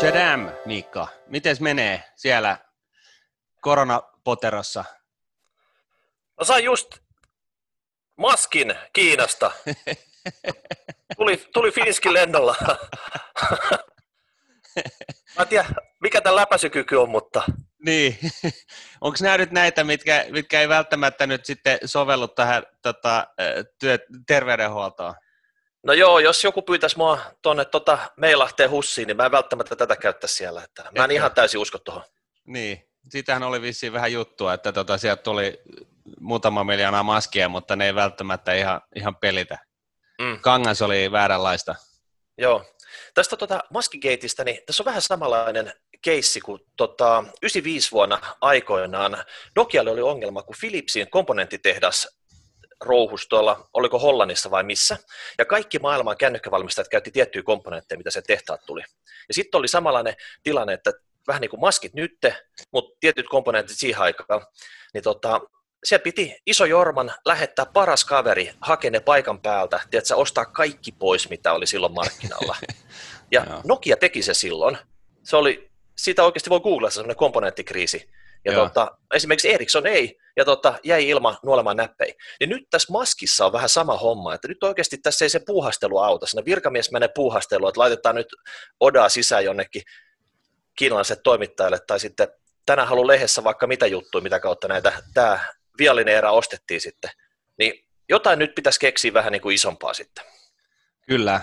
Shadam, Miikka. Miten menee siellä koronapoterossa? No sain just maskin Kiinasta. Tuli, tuli Finskin lennolla. Mä en tiedä, mikä tämä läpäisykyky on, mutta... Niin. Onko nämä nyt näitä, mitkä, mitkä ei välttämättä nyt sitten sovellu tähän tota, työ, terveydenhuoltoon? No joo, jos joku pyytäisi mua tuonne tota, Meilahteen hussiin, niin mä en välttämättä tätä käyttäisi siellä. Että mä en ihan täysin usko tuohon. Niin, siitähän oli vissiin vähän juttua, että tota, sieltä tuli muutama miljoonaa maskia, mutta ne ei välttämättä ihan, ihan pelitä. Mm. Kangas oli vääränlaista. Joo. Tästä tota maskigeitistä, niin tässä on vähän samanlainen keissi kuin tota, 95 vuonna aikoinaan Nokialle oli ongelma, kun Philipsin komponenttitehdas rouhus tuolla, oliko Hollannissa vai missä, ja kaikki maailman kännykkävalmistajat käytti tiettyjä komponentteja, mitä se tehtaat tuli. Ja sitten oli samanlainen tilanne, että vähän niin kuin maskit nytte, mutta tietyt komponentit siihen aikaan, niin tota, siellä piti iso Jorman lähettää paras kaveri hakemaan ne paikan päältä, tiedätkö, ostaa kaikki pois, mitä oli silloin markkinoilla. Ja Nokia teki se silloin. Se oli, siitä oikeasti voi googlata sellainen komponenttikriisi. Ja tota, esimerkiksi Ericsson ei, ja tota, jäi ilman nuolemaan näppejä. Ja nyt tässä maskissa on vähän sama homma, että nyt oikeasti tässä ei se puuhastelu auta. Sinne virkamies menee puuhasteluun, että laitetaan nyt odaa sisään jonnekin kiinalaiselle toimittajalle, tai sitten tänään haluan lehdessä vaikka mitä juttuja, mitä kautta näitä, tämä viallinen erä ostettiin sitten. Niin jotain nyt pitäisi keksiä vähän niin kuin isompaa sitten. Kyllä.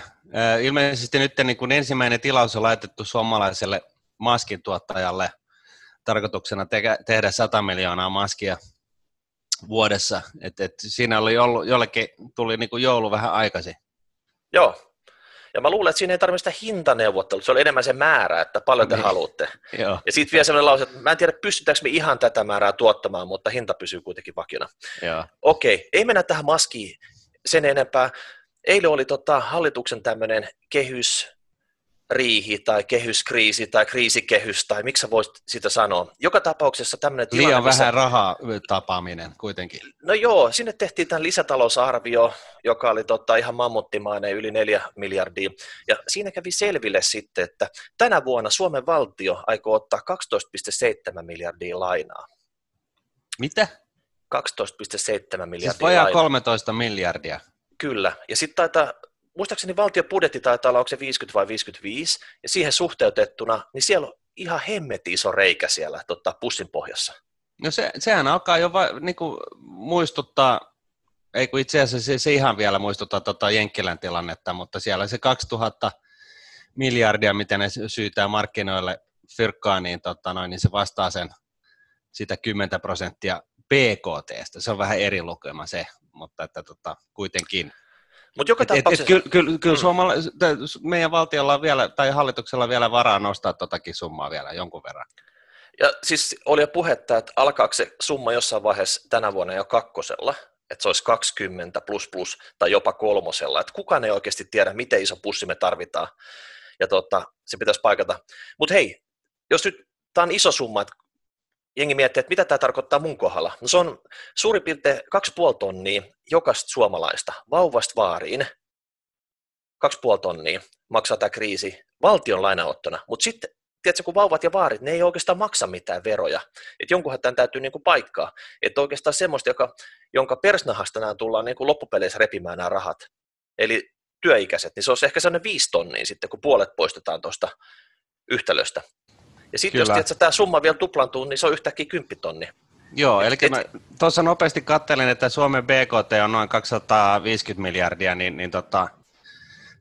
Ilmeisesti nyt niin kuin ensimmäinen tilaus on laitettu suomalaiselle maskintuottajalle tarkoituksena te- tehdä 100 miljoonaa maskia vuodessa. Et, et siinä oli ollut, jollekin tuli niin kuin joulu vähän aikaisin. Joo, ja mä luulen, että siinä ei tarvitse sitä hintaneuvottelua, se oli enemmän se määrä, että paljon te niin. haluatte. Joo. Ja sitten vielä sellainen lause, että mä en tiedä, pystytäänkö me ihan tätä määrää tuottamaan, mutta hinta pysyy kuitenkin vakina. Joo. Okei, ei mennä tähän maskiin sen enempää. Eilen oli tota, hallituksen tämmöinen kehys, riihi tai kehyskriisi tai kriisikehys tai miksi sä voisit sitä sanoa. Joka tapauksessa tämmöinen tilanne... Liian missä... vähän rahaa tapaaminen kuitenkin. No joo, sinne tehtiin tämän lisätalousarvio, joka oli tota ihan mammuttimainen, yli 4 miljardia. Ja siinä kävi selville sitten, että tänä vuonna Suomen valtio aikoo ottaa 12,7 miljardia lainaa. Mitä? 12,7 miljardia siis lainaa. 13 miljardia. Kyllä, ja sitten taitaa muistaakseni valtion budjetti taitaa olla, onko se 50 vai 55, ja siihen suhteutettuna, niin siellä on ihan hemmetin iso reikä siellä tota, pussin pohjassa. No se, sehän alkaa jo va, niin kuin muistuttaa, ei kun itse asiassa se, se ihan vielä muistuttaa tota Jenkkilän tilannetta, mutta siellä se 2000 miljardia, mitä ne syytää markkinoille fyrkkaa, niin, tota noin, niin se vastaa sen sitä 10 prosenttia PKT. Se on vähän eri lukema se, mutta että tota, kuitenkin – mutta joka et, tapauksessa... Et, et, kyllä kyllä, mm. meidän valtiolla on vielä, tai hallituksella on vielä varaa nostaa totakin summaa vielä jonkun verran. Ja siis oli jo puhetta, että alkaako se summa jossain vaiheessa tänä vuonna jo kakkosella, että se olisi 20 plus plus tai jopa kolmosella, että kukaan ei oikeasti tiedä, miten iso pussi me tarvitaan, ja tota, se pitäisi paikata. Mutta hei, jos nyt tämä on iso summa, että jengi miettii, että mitä tämä tarkoittaa mun kohdalla. No se on suurin piirtein 2,5 tonnia jokaista suomalaista vauvasta vaariin. 2,5 tonnia maksaa tämä kriisi valtion lainaottona, mutta sitten tiedätkö, kun vauvat ja vaarit, ne ei oikeastaan maksa mitään veroja. Että jonkunhan tämän täytyy niin kuin paikkaa. Että oikeastaan semmoista, joka, jonka persnahasta nämä tullaan niin kuin loppupeleissä repimään nämä rahat. Eli työikäiset, niin se olisi ehkä sellainen viisi tonnia sitten, kun puolet poistetaan tuosta yhtälöstä. Ja sitten jos tiedät, tämä summa vielä tuplantuu, niin se on yhtäkkiä 10 tonni. Joo, eli et, mä tuossa nopeasti kattelin, että Suomen BKT on noin 250 miljardia, niin, niin tota,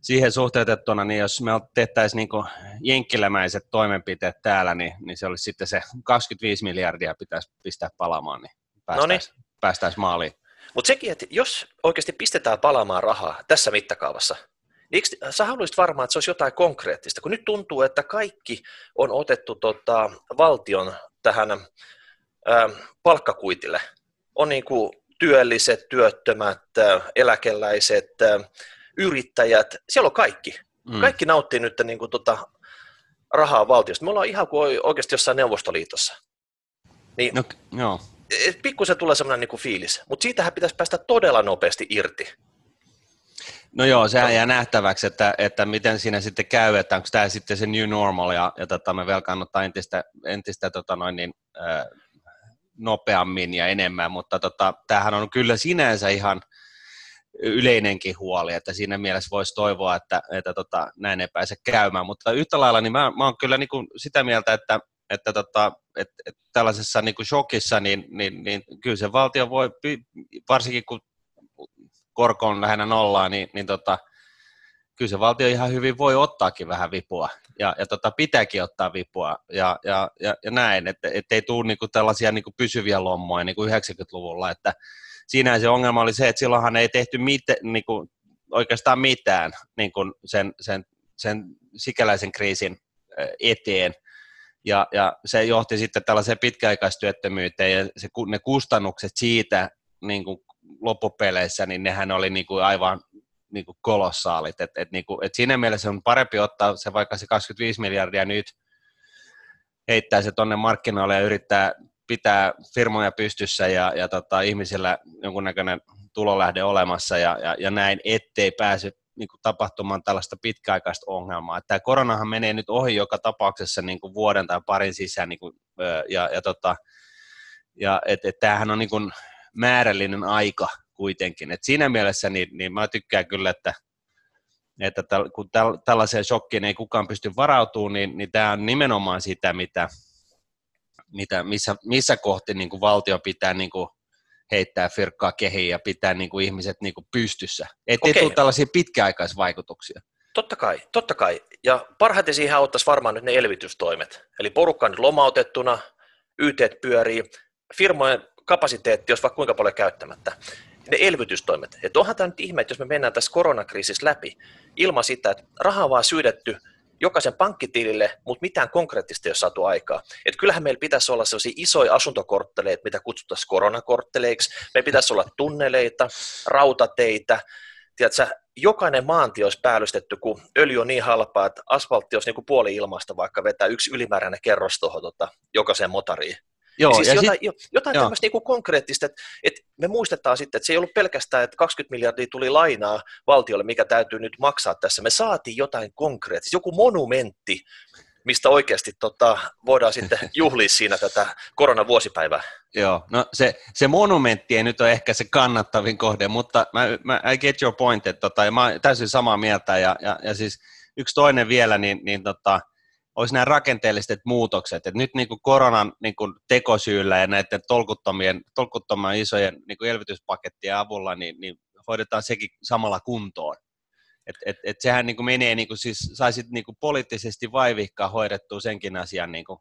siihen suhteutettuna, niin jos me tehtäisiin niin jenkkilämäiset toimenpiteet täällä, niin, niin se olisi sitten se 25 miljardia pitäisi pistää palaamaan, niin päästäisiin päästäisi maaliin. Mutta sekin, että jos oikeasti pistetään palaamaan rahaa tässä mittakaavassa, Eikö, sä haluaisit varmaan, että se olisi jotain konkreettista, kun nyt tuntuu, että kaikki on otettu tota, valtion tähän ää, palkkakuitille. On niin kuin työlliset, työttömät, eläkeläiset, yrittäjät, siellä on kaikki. Mm. Kaikki nauttii nyt niin kuin, tota, rahaa valtiosta. Me ollaan ihan kuin oikeasti jossain Neuvostoliitossa. Niin, no, joo. Pikkusen tulee sellainen niin kuin fiilis, mutta siitähän pitäisi päästä todella nopeasti irti. No joo, sehän jää nähtäväksi, että, että miten siinä sitten käy, että onko tämä sitten se new normal ja, ja tota, me velkaannuttaa entistä, entistä tota noin niin, nopeammin ja enemmän, mutta tota, tämähän on kyllä sinänsä ihan yleinenkin huoli, että siinä mielessä voisi toivoa, että, että tota, näin ei pääse käymään, mutta yhtä lailla niin mä, mä oon kyllä niin kuin sitä mieltä, että, että, tota, että, että tällaisessa niin kuin shokissa, niin, niin, niin kyllä se valtio voi, varsinkin kun korko on lähinnä nollaa, niin, niin tota, kyllä se valtio ihan hyvin voi ottaakin vähän vipua. Ja, ja tota, pitääkin ottaa vipua. Ja, ja, ja, ja näin, että et ei tule niinku tällaisia niinku pysyviä lommoja niin kuin 90-luvulla, että siinä se ongelma oli se, että silloinhan ei tehty mite, niinku, oikeastaan mitään niinku sen, sen, sen sikäläisen kriisin eteen, ja, ja se johti sitten tällaiseen pitkäaikaistyöttömyyteen, ja se, ne kustannukset siitä niin kuin loppupeleissä, niin nehän oli niin kuin aivan niin kuin kolossaalit. Et, et, niin kuin, et siinä mielessä on parempi ottaa se vaikka se 25 miljardia nyt, heittää se tuonne markkinoille ja yrittää pitää firmoja pystyssä ja, ja tota, ihmisillä jonkunnäköinen tulolähde olemassa ja, ja, ja näin, ettei pääse niin kuin tapahtumaan tällaista pitkäaikaista ongelmaa. Tämä koronahan menee nyt ohi joka tapauksessa niin kuin vuoden tai parin sisään, niin kuin, ja, ja, tota, ja et, et tämähän on niin kuin määrällinen aika kuitenkin. Et siinä mielessä niin, niin mä tykkään kyllä, että, että täl, kun täl, tällaiseen shokkiin ei kukaan pysty varautumaan, niin, niin tämä on nimenomaan sitä, mitä, mitä, missä, missä kohti niin kuin valtio pitää niin kuin heittää firkkaa kehiin ja pitää niin kuin ihmiset niin kuin pystyssä. Ettei tule tällaisia pitkäaikaisvaikutuksia. Totta kai, totta kai. Ja parhaiten siihen auttaisi varmaan nyt ne elvytystoimet. Eli porukka on lomautettuna, YT pyörii, firmojen kapasiteetti olisi vaikka kuinka paljon käyttämättä. Ne elvytystoimet. Että onhan tämä nyt ihme, että jos me mennään tässä koronakriisissä läpi ilman sitä, että rahaa on vaan syydetty jokaisen pankkitilille, mutta mitään konkreettista ei ole saatu aikaa. Et kyllähän meillä pitäisi olla sellaisia isoja asuntokortteleita, mitä kutsuttaisiin koronakortteleiksi. Meillä pitäisi olla tunneleita, rautateitä. Tiedätkö, jokainen maantie olisi päällystetty, kun öljy on niin halpaa, että asfaltti olisi niin kuin puoli ilmasta, vaikka vetää yksi ylimääräinen kerros tuohon tota, jokaiseen motariin. Joo, siis ja jotain, sit, jotain joo. tämmöistä niin konkreettista, että, että me muistetaan sitten, että se ei ollut pelkästään, että 20 miljardia tuli lainaa valtiolle, mikä täytyy nyt maksaa tässä. Me saatiin jotain konkreettista, joku monumentti, mistä oikeasti tota, voidaan sitten juhlia siinä tätä koronavuosipäivää. Joo, no se, se monumentti ei nyt ole ehkä se kannattavin kohde, mutta mä, mä, I get your point, että tota, ja mä täysin samaa mieltä, ja, ja, ja siis yksi toinen vielä, niin, niin tota, olisi nämä rakenteelliset muutokset, että nyt niin kuin koronan niin kuin tekosyyllä ja näiden tolkuttomien, tolkuttomien isojen niin kuin elvytyspakettien avulla, niin, niin hoidetaan sekin samalla kuntoon. Et, et, et sehän niin kuin menee, niin kuin siis saisit niin kuin poliittisesti vaivihkaa hoidettua senkin asian niin kuin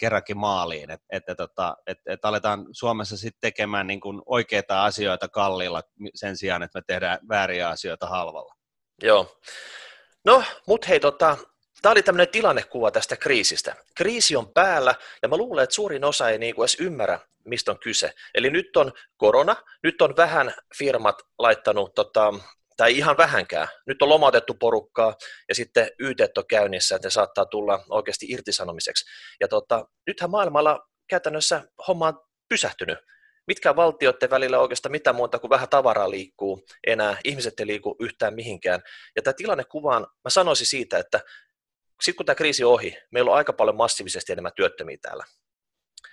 kerrankin maaliin, että et, tota, et, et aletaan Suomessa sitten tekemään niin kuin oikeita asioita kalliilla sen sijaan, että me tehdään vääriä asioita halvalla. Joo. No, mutta hei, tota, Tämä oli tämmöinen tilannekuva tästä kriisistä. Kriisi on päällä ja mä luulen, että suurin osa ei niinku edes ymmärrä, mistä on kyse. Eli nyt on korona, nyt on vähän firmat laittanut, tota, tai ihan vähänkään, nyt on lomautettu porukkaa ja sitten YT on käynnissä, että ne saattaa tulla oikeasti irtisanomiseksi. Ja tota, nythän maailmalla käytännössä homma on pysähtynyt. Mitkä valtioiden välillä oikeastaan mitä muuta kuin vähän tavaraa liikkuu enää, ihmiset ei liiku yhtään mihinkään. Ja tämä tilannekuvaan, mä sanoisin siitä, että sitten kun tämä kriisi on ohi, meillä on aika paljon massiivisesti enemmän työttömiä täällä.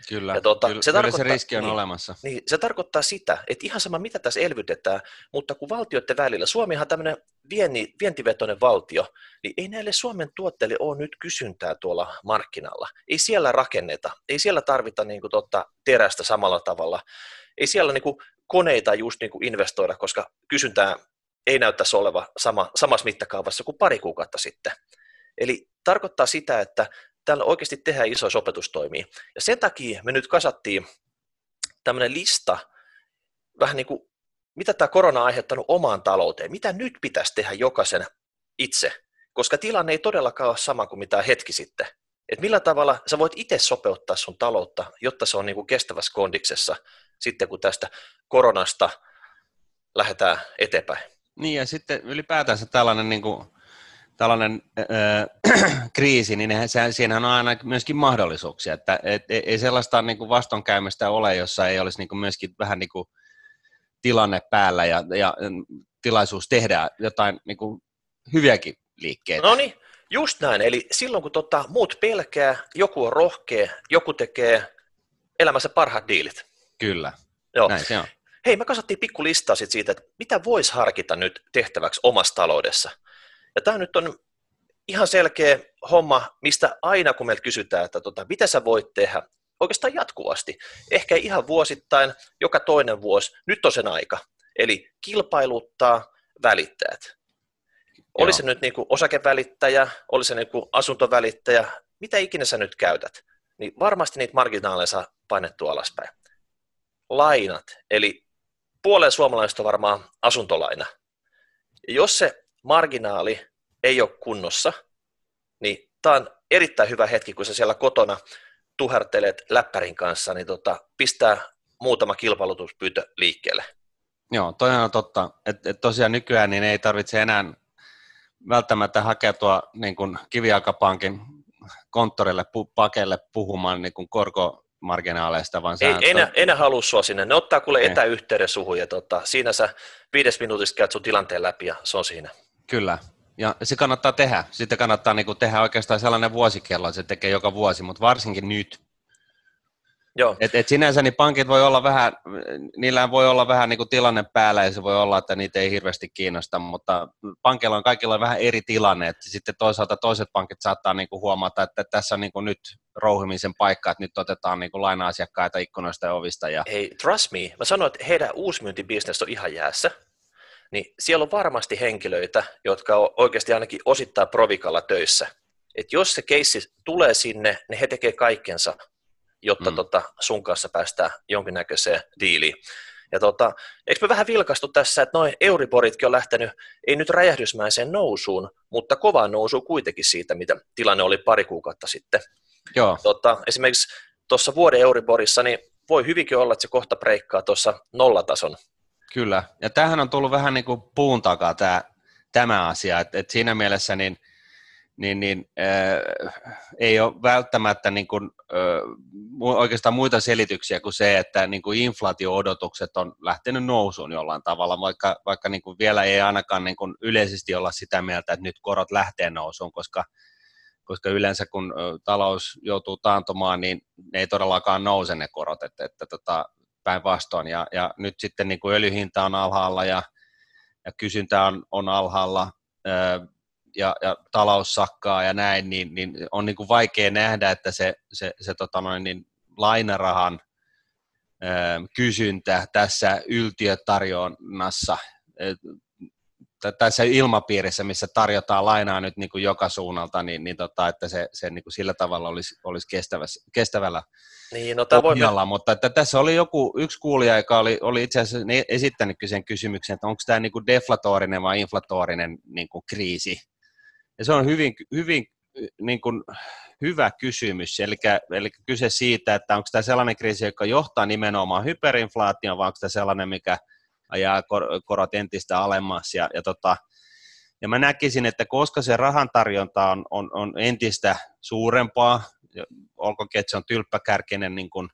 Kyllä, ja tuota, kyllä, se, kyllä se riski on niin, olemassa. Niin, se tarkoittaa sitä, että ihan sama mitä tässä elvytetään, mutta kun valtioiden välillä, Suomihan on tämmöinen vieni, vientivetoinen valtio, niin ei näille Suomen tuotteille ole nyt kysyntää tuolla markkinalla. Ei siellä rakenneta, ei siellä tarvita niin kuin, totta, terästä samalla tavalla, ei siellä niin kuin, koneita just niin kuin investoida, koska kysyntää ei näyttäisi oleva sama, samassa mittakaavassa kuin pari kuukautta sitten. Eli tarkoittaa sitä, että täällä oikeasti tehdään isoja sopetustoimia. Ja sen takia me nyt kasattiin tämmöinen lista, vähän niin kuin, mitä tämä korona on aiheuttanut omaan talouteen, mitä nyt pitäisi tehdä jokaisen itse, koska tilanne ei todellakaan ole sama kuin mitä hetki sitten. Et millä tavalla sä voit itse sopeuttaa sun taloutta, jotta se on niin kuin kestävässä kondiksessa sitten, kun tästä koronasta lähdetään eteenpäin. Niin ja sitten ylipäätänsä tällainen niin kuin tällainen äh, kriisi, niin se, siinähän on aina myöskin mahdollisuuksia, että et, ei sellaista niin kuin vastonkäymistä ole, jossa ei olisi niin kuin myöskin vähän niin kuin tilanne päällä ja, ja tilaisuus tehdä jotain niin kuin, hyviäkin liikkeitä. No niin, just näin. Eli silloin kun tota, muut pelkää, joku on rohkea, joku tekee elämässä parhaat diilit. Kyllä, Joo. näin se on. Hei, me kasattiin pikku listaa sit siitä, että mitä voisi harkita nyt tehtäväksi omassa taloudessa. Ja tämä nyt on ihan selkeä homma, mistä aina kun meiltä kysytään, että tota, mitä sä voit tehdä, oikeastaan jatkuvasti, ehkä ihan vuosittain, joka toinen vuosi, nyt on sen aika. Eli kilpailuttaa välittäjät. Oli se nyt niin kuin osakevälittäjä, oli se niin kuin asuntovälittäjä, mitä ikinä sä nyt käytät, niin varmasti niitä marginaaleja saa painettua alaspäin. Lainat, eli puoleen suomalaisista on varmaan asuntolaina. Ja jos se marginaali ei ole kunnossa, niin tämä on erittäin hyvä hetki, kun sä siellä kotona tuhertelet läppärin kanssa, niin tota, pistää muutama kilpailutuspyyntö liikkeelle. Joo, toi on totta. Että et tosiaan nykyään niin ei tarvitse enää välttämättä hakeutua niin kuin kivijalkapankin konttorille, pu, pakeille puhumaan niin kuin korkomarginaaleista, vaan Ei, sä, enää, enää halua sua sinne. Ne ottaa kuule Ei. etäyhteyden suhun ja tota, siinä sä viides minuutista käyt sun tilanteen läpi ja se on siinä. Kyllä, ja se kannattaa tehdä. Sitten kannattaa niin kuin tehdä oikeastaan sellainen vuosikello, se tekee joka vuosi, mutta varsinkin nyt. Joo, Et, et sinänsä niin pankit voi olla vähän, niillä voi olla vähän niin kuin tilanne päällä ja se voi olla, että niitä ei hirveästi kiinnosta, mutta pankilla on kaikilla vähän eri tilanne, että sitten toisaalta toiset pankit saattaa niin kuin huomata, että tässä on niin kuin nyt rouhimisen paikka, että nyt otetaan niin kuin laina-asiakkaita ikkunoista ja ovista ja hei, trust me, mä sanoin, että heidän uusmyyntibisnes on ihan jäässä, niin siellä on varmasti henkilöitä, jotka on oikeasti ainakin osittain provikalla töissä. Et jos se keissi tulee sinne, niin he tekee kaikkensa, jotta Mm. tota, sun kanssa päästään jonkinnäköiseen diiliin. Ja tota, eikö me vähän vilkastu tässä, että noin Euriboritkin on lähtenyt, ei nyt räjähdysmäiseen nousuun, mutta kovaan nousuun kuitenkin siitä, mitä tilanne oli pari kuukautta sitten. joo, Tota, esimerkiksi tuossa vuoden Euriborissa, niin voi hyvinkin olla, että se kohta breikkaa tuossa nollatason. Kyllä, ja tämähän on tullut vähän niin kuin puun takaa tämä, tämä asia, että et siinä mielessä niin, niin, niin äh, ei ole välttämättä niin kuin, äh, oikeastaan muita selityksiä kuin se, että niin kuin inflaatio-odotukset on lähtenyt nousuun jollain tavalla, vaikka, vaikka niin kuin vielä ei ainakaan niin kuin yleisesti olla sitä mieltä, että nyt korot lähtee nousuun, koska, koska yleensä kun talous joutuu taantumaan, niin ne ei todellakaan nouse ne korot, että, että tota, päinvastoin. Ja, ja nyt sitten niin kuin öljyhinta on alhaalla ja, ja kysyntä on, on alhaalla ö, ja, ja talous sakkaa ja näin, niin, niin on niin kuin vaikea nähdä, että se, se, se tota noin, niin lainarahan ö, kysyntä tässä yltiötarjonnassa, tässä ilmapiirissä, missä tarjotaan lainaa nyt niin kuin joka suunnalta, niin, niin tota, että se, se niin kuin sillä tavalla olisi, olisi kestävässä, kestävällä Niin, no tämä voi pohjalla, mutta että tässä oli joku yksi kuulija, joka oli, oli itse asiassa esittänyt sen kysymyksen, että onko tämä niinku deflatorinen vai inflatorinen niinku kriisi. Ja se on hyvin, hyvin niinku, hyvä kysymys, eli, eli kyse siitä, että onko tämä sellainen kriisi, joka johtaa nimenomaan hyperinflaatioon, vai onko tämä sellainen, mikä ajaa kor- korot entistä alemmas. Ja, ja, tota, ja mä näkisin, että koska se rahan tarjonta on, on, on entistä suurempaa, olkoonkin, että se on tylppäkärkinen niin kuin,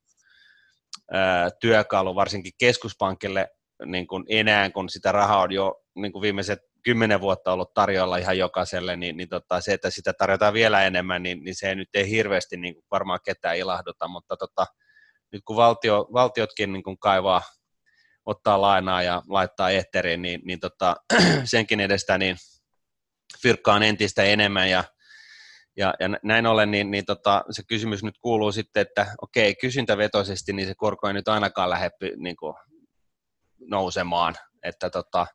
ää, työkalu, varsinkin keskuspankille niin kuin enää, kun sitä rahaa on jo niin kuin viimeiset kymmenen vuotta ollut tarjolla ihan jokaiselle, niin, niin tota, se, että sitä tarjotaan vielä enemmän, niin, niin se nyt ei hirveästi niin kuin varmaan ketään ilahduta, mutta tota, nyt kun valtio, valtiotkin niin kuin kaivaa, ottaa lainaa ja laittaa eetteriin, niin, niin tota, senkin edestä niin fyrkkaan entistä enemmän ja ja, ja näin ollen, niin, niin tota, se kysymys nyt kuuluu sitten, että okei, kysyntävetoisesti, niin se korko ei nyt ainakaan lähde niin kuin, nousemaan. Että tota,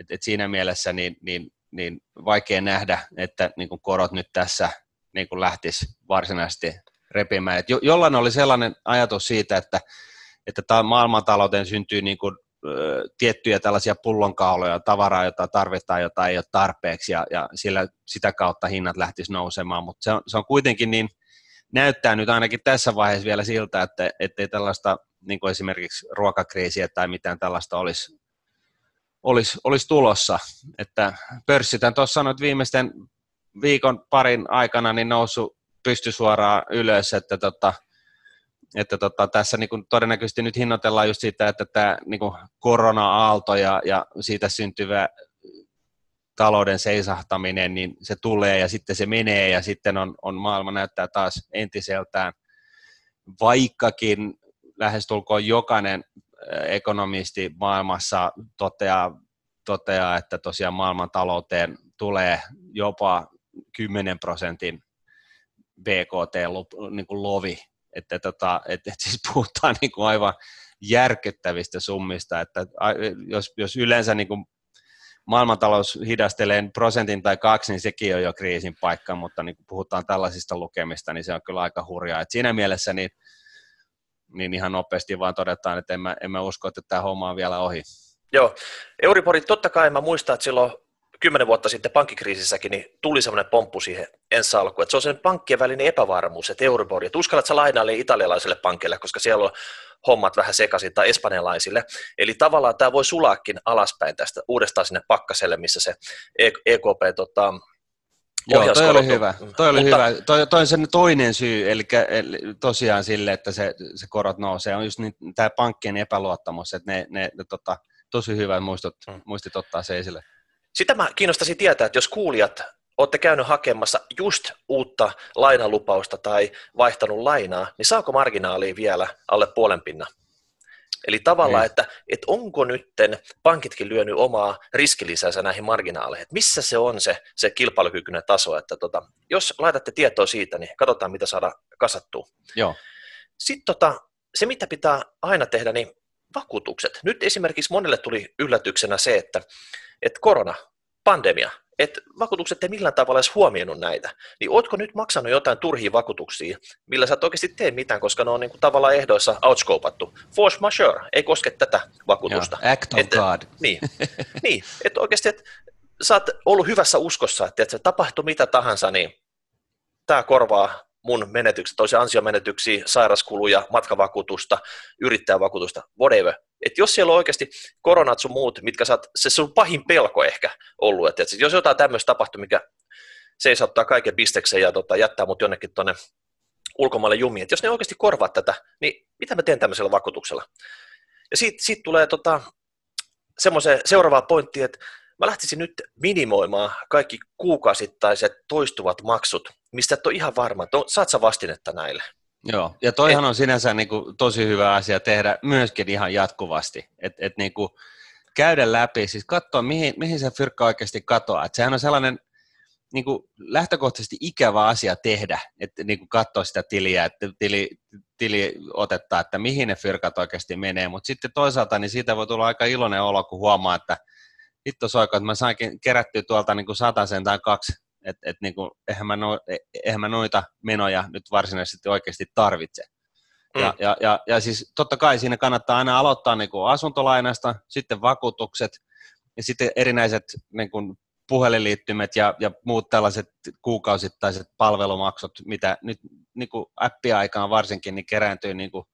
et, et siinä mielessä niin, niin, niin vaikea nähdä, että niin kuin korot nyt tässä niin kuin lähtisi varsinaisesti repimään. Et jo, jollain oli sellainen ajatus siitä, että, että tämä maailmantalouteen syntyy niin kuin, tiettyjä tällaisia pullonkauloja, tavaraa, jota tarvitaan, jota ei ole tarpeeksi, ja, ja sillä, sitä kautta hinnat lähtis nousemaan, mutta se on, se on kuitenkin niin, näyttää nyt ainakin tässä vaiheessa vielä siltä, että ettei tällaista niin kuin esimerkiksi ruokakriisiä tai mitään tällaista olisi, olisi, olisi tulossa. Että pörssitän tuossa nyt viimeisten viikon parin aikana niin noussut pysty suoraan ylös, että tota, että tota, tässä niin kuin todennäköisesti nyt hinnoitellaan just siitä, että tämä niin kuin korona-aalto ja, ja siitä syntyvä talouden seisahtaminen, niin se tulee ja sitten se menee ja sitten on, on maailma näyttää taas entiseltään, vaikkakin lähestulkoon jokainen ekonomisti maailmassa toteaa, toteaa, että tosiaan maailman talouteen tulee jopa 10 prosentin BKT-lovi, että, tota, että, että siis puhutaan niin kuin aivan järkyttävistä summista, että jos, jos yleensä niin kuin maailmantalous hidastelee prosentin tai kaksi, niin sekin on jo kriisin paikka, mutta niin kun puhutaan tällaisista lukemista, niin se on kyllä aika hurjaa. Et siinä mielessä niin, niin ihan nopeasti vaan todetaan, että en mä, en mä usko, että tämä homma on vielä ohi. Joo, Euriborit totta kai mä muistan, että silloin kymmenen vuotta sitten pankkikriisissäkin niin tuli semmoinen pomppu siihen ensi alkuun, että se on sen pankkien välinen epävarmuus, että Euribor, että uskallat sä lainaille italialaiselle pankille, koska siellä on hommat vähän sekaisin, tai espanjalaisille. Eli tavallaan tämä voi sulaakin alaspäin tästä uudestaan sinne pakkaselle, missä se EKP e tota, Joo, toi oli hyvä. Toi, oli Mutta, hyvä. Toi, toi on sen toinen syy, eli, eli tosiaan sille, että se, se korot nousee, on just niin, tämä pankkien epäluottamus, että ne, ne, ne tota, tosi hyvä muistot, hmm. muistit ottaa se esille. Sitä mä kiinnostaisin tietää, että jos kuulijat olette käynyt hakemassa just uutta lainalupausta tai vaihtanut lainaa, niin saako marginaalia vielä alle puolen pinna? Eli tavallaan, niin. että, että onko nytten pankitkin lyönyt omaa riskilisänsä näihin marginaaleihin, että missä se on se, se kilpailukykyinen taso, että tota, jos laitatte tietoa siitä, niin katsotaan mitä saada kasattua. Joo. Sitten tota, se, mitä pitää aina tehdä, niin vakuutukset. Nyt esimerkiksi monelle tuli yllätyksenä se, että, että korona, pandemia, että vakuutukset ei millään tavalla edes huomioinut näitä, niin ootko nyt maksanut jotain turhia vakuutuksia, millä sä et oikeasti tee mitään, koska ne on niin kuin tavallaan ehdoissa outscopattu. Force majeure ei koske tätä vakuutusta. Yeah, act of et, God. Niin, niin että oikeasti että sä oot ollut hyvässä uskossa, että, että se tapahtuu mitä tahansa, niin tämä korvaa mun menetykset, toisia ansiomenetyksiä, sairaskuluja, matkavakuutusta, yrittäjävakuutusta, whatever. Et jos siellä on oikeasti koronat sun muut, mitkä saat, se sun pahin pelko ehkä ollut, että, että jos jotain tämmöistä tapahtuu, mikä seisauttaa kaiken bisteksen ja tota, jättää mut jonnekin tuonne ulkomaille jumiin, että jos ne oikeasti korvaa tätä, niin mitä mä teen tämmöisellä vakuutuksella? Ja siitä, siitä tulee tota, semmoisen seuraava pointti, että mä lähtisin nyt minimoimaan kaikki kuukausittaiset toistuvat maksut, mistä et ole ihan varma, että saat sä vastinetta näille. Joo, ja toihan et, on sinänsä niin kuin, tosi hyvä asia tehdä myöskin ihan jatkuvasti, että et, niin käydä läpi, siis katsoa mihin, mihin se fyrkka oikeasti katoaa, että sehän on sellainen niin kuin lähtökohtaisesti ikävä asia tehdä, että niin kuin katsoa sitä tiliä, että tili, tili otetta, että mihin ne fyrkat oikeasti menee, mutta sitten toisaalta niin siitä voi tulla aika iloinen olo, kun huomaa, että hitto soiko, että mä sainkin kerättyä tuolta niin sen tai kaksi, että et, niin kuin, eihän, mä no, eihän mä noita menoja nyt varsinaisesti oikeasti tarvitse. Mm. Ja, ja, ja, ja siis totta kai siinä kannattaa aina aloittaa niin kuin asuntolainasta, sitten vakuutukset ja sitten erinäiset niin kuin puhelinliittymet ja, ja muut tällaiset kuukausittaiset palvelumaksut, mitä nyt niin kuin appiaikaan varsinkin niin kerääntyy niin kuin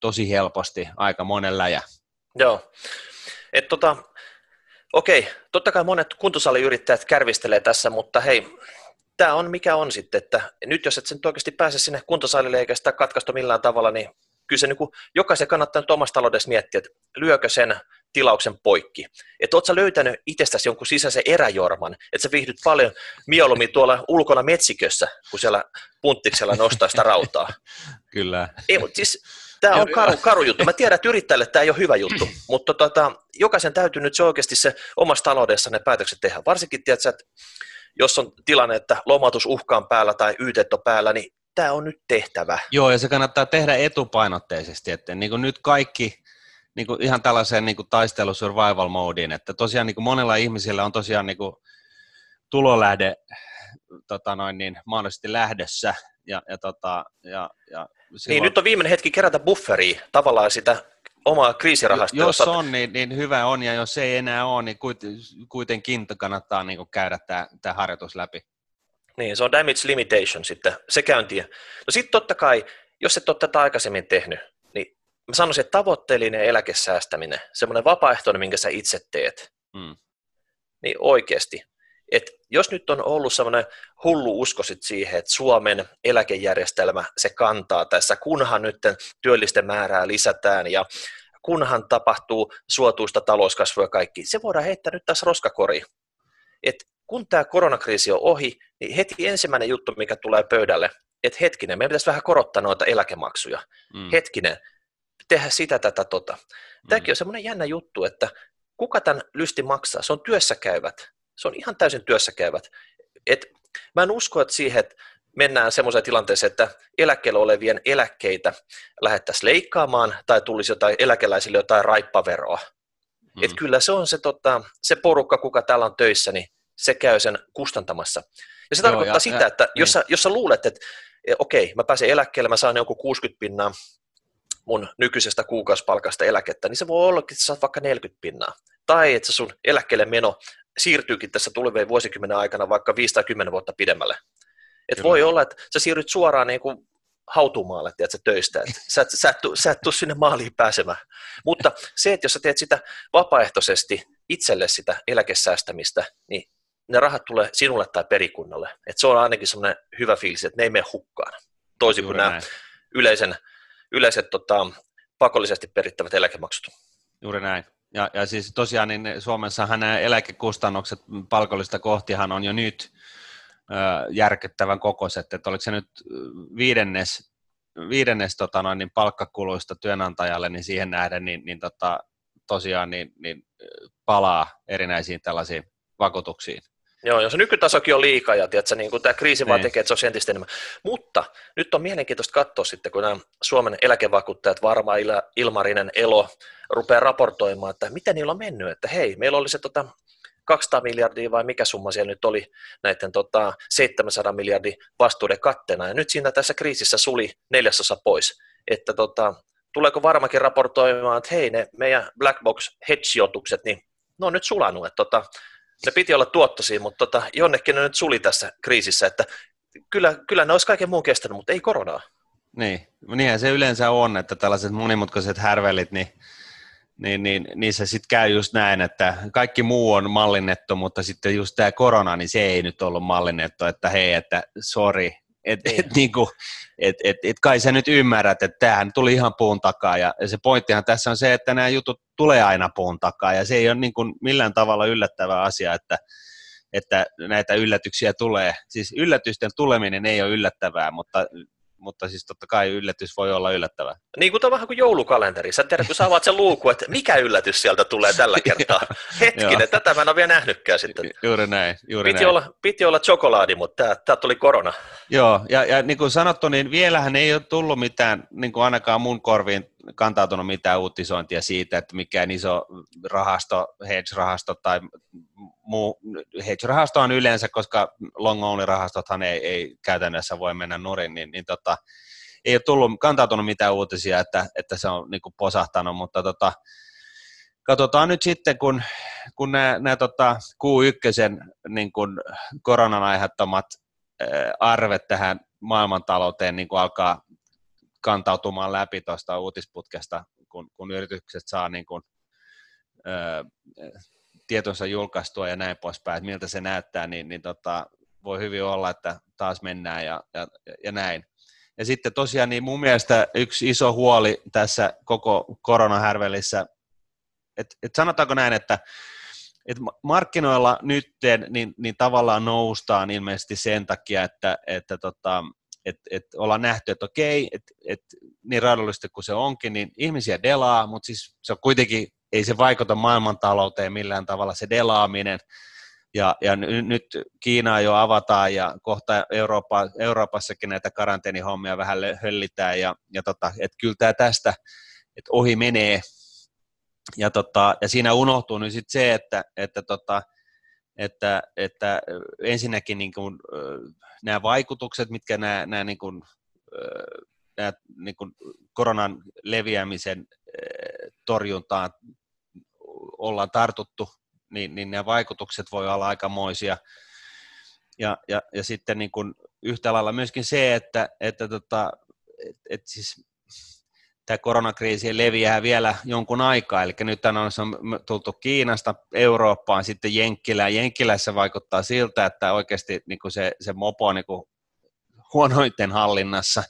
tosi helposti aika monen läjä. Joo. Et tota, Okei, totta kai monet kuntosaliyrittäjät kärvistelee tässä, mutta hei, tämä on mikä on sitten, että nyt jos et sen oikeasti pääse sinne kuntosalille eikä sitä katkaistu millään tavalla, niin kyllä se niin kuin, jokaisen kannattaa nyt omassa taloudessa miettiä, että lyökö sen tilauksen poikki. Että oot sä löytänyt itsestäsi jonkun sisäisen eräjorman, että sä viihdyt paljon mieluummin tuolla ulkona metsikössä, kun siellä punttiksella nostaa sitä rautaa. Kyllä. Ei, mutta siis Tämä on karu, karu juttu. Mä tiedän, että yrittäjälle tämä ei ole hyvä juttu, mutta tota, jokaisen täytyy nyt se oikeasti se omassa taloudessa ne päätökset tehdä. Varsinkin, tiedätkö, että jos on tilanne, että lomautus uhkaan päällä tai ytet on päällä, niin tämä on nyt tehtävä. Joo, ja se kannattaa tehdä etupainotteisesti, että niin kuin nyt kaikki niin kuin ihan tällaiseen niin kuin taistelu survival modeen, että tosiaan niin kuin monella ihmisillä on tosiaan niin kuin tulolähde tota noin, niin, mahdollisesti lähdössä, ja, ja, tota, ja, ja silloin... Niin, nyt on viimeinen hetki kerätä bufferia, tavallaan sitä omaa kriisirahastoa. Jos on, niin, niin hyvä on, ja jos ei enää ole, niin kuitenkin kannattaa niin käydä tämä, tämä harjoitus läpi. Niin, se on damage limitation sitten, se käyntiä. No sitten totta kai, jos et ole tätä aikaisemmin tehnyt, niin mä sanoisin, että tavoitteellinen eläkesäästäminen, semmoinen vapaaehtoinen, minkä sä itse teet, hmm. niin oikeasti, Et jos nyt on ollut sellainen hullu usko sit siihen, että Suomen eläkejärjestelmä se kantaa tässä, kunhan nyt työllisten määrää lisätään ja kunhan tapahtuu suotuista talouskasvua kaikki, se voidaan heittää nyt tässä roskakori. Et kun tämä koronakriisi on ohi, niin heti ensimmäinen juttu, mikä tulee pöydälle, että hetkinen, meidän pitäisi vähän korottaa noita eläkemaksuja. Mm. Hetkinen, tehdä sitä, tätä, tota. Tämäkin mm. on semmoinen jännä juttu, että kuka tämän lysti maksaa? Se on työssäkäyvät. Se on ihan täysin työssäkäyvät. Et mä en usko, että siihen, että mennään semmoiseen tilanteeseen, että eläkkeellä olevien eläkkeitä lähettäisiin leikkaamaan tai tulisi jotain eläkeläisille jotain raippaveroa. Mm. Et kyllä se on se, tota, se porukka, kuka täällä on töissä, niin se käy sen kustantamassa. Ja se Joo, tarkoittaa ja, sitä, ja, että niin. jos, sä, jos sä luulet, että e, okei, mä pääsen eläkkeelle, mä saan jonkun 60 pinnaa mun nykyisestä kuukausipalkasta eläkettä, niin se voi olla, että sä saat vaikka 40 pinnaa. Tai että sun eläkkeelle meno siirtyykin tässä tulevien vuosikymmenen aikana vaikka 5 tai 10 vuotta pidemmälle. Et voi olla, että sä siirryt suoraan niin kuin hautumaalle tiedätkö, töistä. Et sä, et, sä, et, sä et tule sinne maaliin pääsemään. Mutta se, että jos sä teet sitä vapaaehtoisesti itselle sitä eläkesäästämistä, niin ne rahat tulee sinulle tai perikunnalle. Et se on ainakin semmoinen hyvä fiilis, että ne ei mene hukkaan. Toisin kuin nämä yleisen, yleiset tota, pakollisesti perittävät eläkemaksut. Juuri näin. Ja, ja siis tosiaan niin Suomessahan nämä eläkekustannukset palkollista kohtihan on jo nyt ö, järkyttävän kokoiset, että oliko se nyt viidennes, viidennes tota noin, niin palkkakuluista työnantajalle, niin siihen nähden niin, niin tota, tosiaan niin, niin palaa erinäisiin tällaisiin vakuutuksiin. Joo, jos nykytasokin on liikaa ja tiedätkö, niin kuin tämä kriisi vaan niin. tekee, että se on entistä enemmän. Mutta nyt on mielenkiintoista katsoa sitten, kun nämä Suomen eläkevakuuttajat, Varma, Ilmarinen, Elo, rupeaa raportoimaan, että miten niillä on mennyt, että hei, meillä oli se tota, 200 miljardia vai mikä summa siellä nyt oli näiden tota, 700 miljardin vastuuden katteena, ja nyt siinä tässä kriisissä suli neljäsosa pois, että tota, tuleeko varmakin raportoimaan, että hei, ne meidän black box hedge-sijoitukset, niin ne on nyt sulanut, että tota, ne piti olla tuottoisia, mutta tota, jonnekin ne nyt suli tässä kriisissä, että kyllä, kyllä ne olisi kaiken muun kestänyt, mutta ei koronaa. Niin, niinhän se yleensä on, että tällaiset monimutkaiset härvelit, niin, niin, niin niissä sitten käy just näin, että kaikki muu on mallinnettu, mutta sitten just tämä korona, niin se ei nyt ollut mallinnettu, että hei, että sori, et, niin. et, niinku, et, et, et kai sä nyt ymmärrät, että tämähän tuli ihan puun takaa ja se pointtihan tässä on se, että nämä jutut tulee aina puun takaa ja se ei ole niin kuin millään tavalla yllättävä asia, että, että näitä yllätyksiä tulee. Siis yllätysten tuleminen ei ole yllättävää, mutta mutta siis totta kai yllätys voi olla yllättävä. Niin kuin tämä vähän kuin joulukalenteri. Sä tiedät, kun sä avaat sen luukun, että mikä yllätys sieltä tulee tällä kertaa. Hetkinen, tätä mä en ole vielä nähnytkään sitten. Juuri näin. Juuri piti, näin. Olla, piti olla chokolaadi, mutta tämä, tämä tuli korona. Joo, ja, ja niin kuin sanottu, niin vielähän ei ole tullut mitään, niin kuin ainakaan mun korviin kantautunut mitään uutisointia siitä, että mikään iso rahasto, hedge-rahasto tai muu, hedge-rahasto on yleensä, koska long only rahastothan ei, ei käytännössä voi mennä nurin, niin, niin tota, ei ole tullut, kantautunut mitään uutisia, että, että se on niin posahtanut, mutta tota, katsotaan nyt sitten, kun, kun nämä, tota Q1 niin kuin koronan aiheuttamat arvet tähän maailmantalouteen niin kuin alkaa kantautumaan läpi tuosta uutisputkesta, kun, kun yritykset saa niin kuin, tietonsa julkaistua ja näin poispäin, että miltä se näyttää, niin, niin tota, voi hyvin olla, että taas mennään ja, ja, ja näin. Ja sitten tosiaan niin mun mielestä yksi iso huoli tässä koko koronahärvelissä, että et sanotaanko näin, että et markkinoilla nyt niin, niin tavallaan noustaan ilmeisesti sen takia, että, että tota, et, et ollaan nähty, että okei, että et, niin raadollisesti kuin se onkin, niin ihmisiä delaa, mutta siis se on kuitenkin, ei se vaikuta maailmantalouteen millään tavalla se delaaminen, ja, ja nyt Kiinaa jo avataan ja kohta Eurooppa, Euroopassakin näitä karanteenihommia vähän höllitään ja, ja tota, että kyllä tämä tästä, että ohi menee. Ja, tota, ja siinä unohtuu nyt sit se, että, että, tota, että, että ensinnäkin niin kuin, nämä vaikutukset, mitkä nämä, nämä, niin kuin, nämä niin koronan leviämisen torjuntaan ollaan tartuttu niin, niin ne vaikutukset voi olla aikamoisia. Ja, ja, ja sitten niin kuin yhtä lailla myöskin se, että, että tota, et, et siis tämä koronakriisi leviää vielä jonkun aikaa, eli nyt on tultu Kiinasta Eurooppaan, sitten Jenkkilään. Jenkkilässä vaikuttaa siltä, että oikeasti niin kuin se, se mopo on niin kuin huonoiten hallinnassa,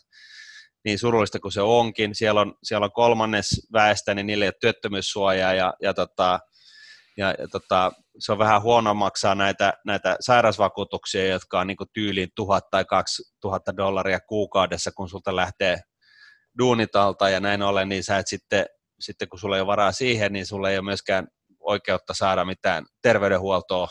niin surullista kuin se onkin. Siellä on, siellä on kolmannes väestä, niin niille ei ole työttömyyssuojaa, ja, ja, tota, ja, ja tota, se on vähän huono maksaa näitä, näitä sairausvakuutuksia, jotka on niin tyyliin tuhat tai kaksi tuhatta dollaria kuukaudessa, kun sulta lähtee duunitalta ja näin ollen, niin sä et sitten, sitten kun sulla ei ole varaa siihen, niin sulla ei ole myöskään oikeutta saada mitään terveydenhuoltoa.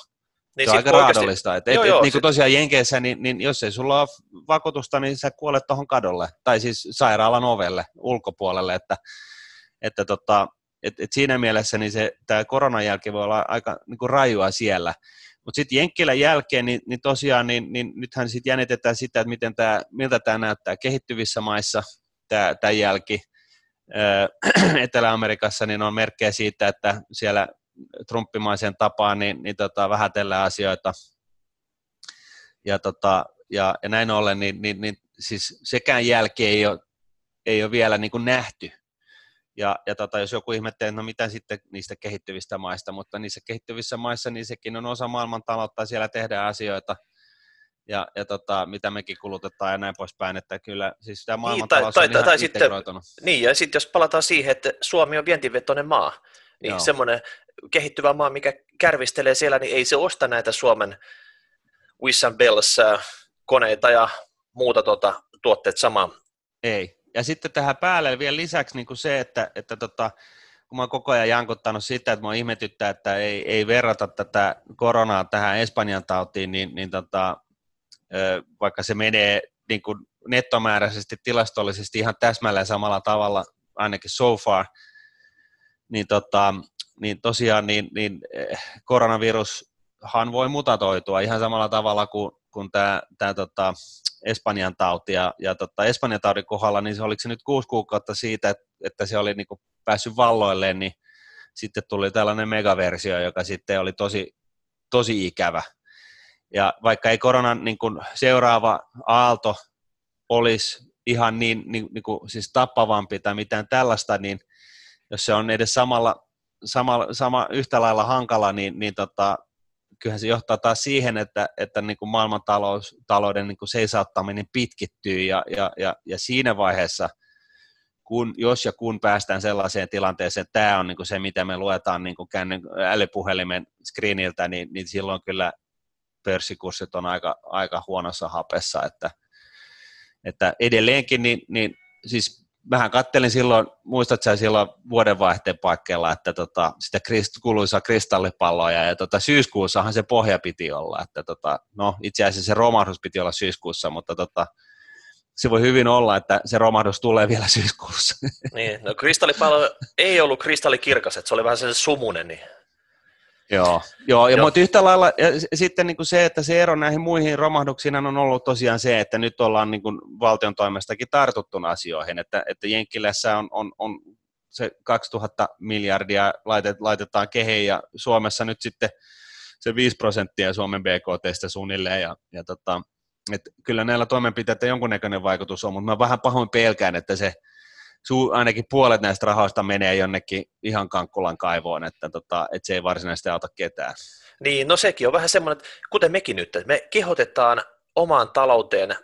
Niin se on aika raadollista. Et, joo, et, joo, et, niin kuin tosiaan Jenkeissä, niin, niin jos ei sulla ole vakuutusta, niin sä kuolet tuohon kadolle, tai siis sairaalan ovelle ulkopuolelle, että, että tota, et, et siinä mielessä niin se, tämä koronan jälkeen voi olla aika niin kuin rajua siellä. Mutta sitten Jenkkilän jälkeen, niin, niin tosiaan, niin, niin nythän sitten jännitetään sitä, että miten tää, miltä tämä näyttää kehittyvissä maissa, tämä jälki. Etelä-Amerikassa niin on merkkejä siitä, että siellä trumpimaisen tapaan niin, niin tota, vähätellään asioita. Ja, tota, ja, ja näin ollen, niin, niin, niin siis sekään jälki ei ole, ei ole vielä niin kuin nähty. Ja, ja tota, jos joku ihmettelee, että no mitä sitten niistä kehittyvistä maista, mutta niissä kehittyvissä maissa niin sekin on osa maailmantaloutta, siellä tehdään asioita – ja, ja tota, mitä mekin kulutetaan ja näin poispäin, että kyllä siis tämä maailmantalous niin, tai, tai, on tai, sitten, Niin, ja sitten jos palataan siihen, että Suomi on vientivetoinen maa, niin Joo. semmoinen kehittyvä maa, mikä kärvistelee siellä, niin ei se osta näitä Suomen Wish and Bells koneita ja muuta tuota, tuotteet samaan. Ei. Ja sitten tähän päälle vielä lisäksi niin kuin se, että, että tota, kun mä oon koko ajan jankuttanut sitä, että mä ihmetyttää, että ei, ei verrata tätä koronaa tähän Espanjan tautiin, niin, niin tota, vaikka se menee niin kuin nettomääräisesti tilastollisesti ihan täsmälleen samalla tavalla, ainakin so far, niin, tota, niin tosiaan niin, niin eh, koronavirushan voi mutatoitua ihan samalla tavalla kuin, kuin tämä, tämä tota, Espanjan tauti. Ja, ja tota, Espanjan taudin kohdalla, niin se oliko se nyt kuusi kuukautta siitä, että, että se oli niin kuin päässyt valloilleen, niin sitten tuli tällainen megaversio, joka sitten oli tosi, tosi ikävä. Ja vaikka ei koronan niin kuin seuraava aalto olisi ihan niin, niin, niin kuin, siis tappavampi tai mitään tällaista, niin jos se on edes samalla, sama, sama yhtä lailla hankala, niin, niin tota, kyllähän se johtaa taas siihen, että, että niin kuin maailmantalouden niin kuin seisauttaminen pitkittyy ja, ja, ja, ja siinä vaiheessa, kun, jos ja kun päästään sellaiseen tilanteeseen, että tämä on niin kuin se, mitä me luetaan niin kuin älypuhelimen screeniltä, niin, niin silloin kyllä pörssikurssit on aika, aika huonossa hapessa, että, että edelleenkin, niin, niin siis vähän kattelin silloin, muistatko sä silloin vuodenvaihteen paikkeilla, että tota, sitä krist, kuuluisaa kristallipalloa, ja tota, syyskuussahan se pohja piti olla, että tota, no itse asiassa se romahdus piti olla syyskuussa, mutta tota, se voi hyvin olla, että se romahdus tulee vielä syyskuussa. Niin, no kristallipallo ei ollut kristallikirkas, että se oli vähän se sumunen, niin Joo, joo, ja mutta yhtä lailla ja sitten niin kuin se, että se ero näihin muihin romahduksiin on ollut tosiaan se, että nyt ollaan niin kuin valtion toimestakin tartuttu asioihin, että, että Jenkkilässä on, on, on se 2000 miljardia laitet, laitetaan keheen ja Suomessa nyt sitten se 5 prosenttia Suomen BKTstä suunnilleen ja, ja tota, et kyllä näillä toimenpiteillä jonkunnäköinen vaikutus on, mutta mä vähän pahoin pelkään, että se su, ainakin puolet näistä rahoista menee jonnekin ihan kankkulan kaivoon, että, tota, että se ei varsinaisesti auta ketään. Niin, no sekin on vähän semmoinen, että kuten mekin nyt, että me kehotetaan omaan talouteen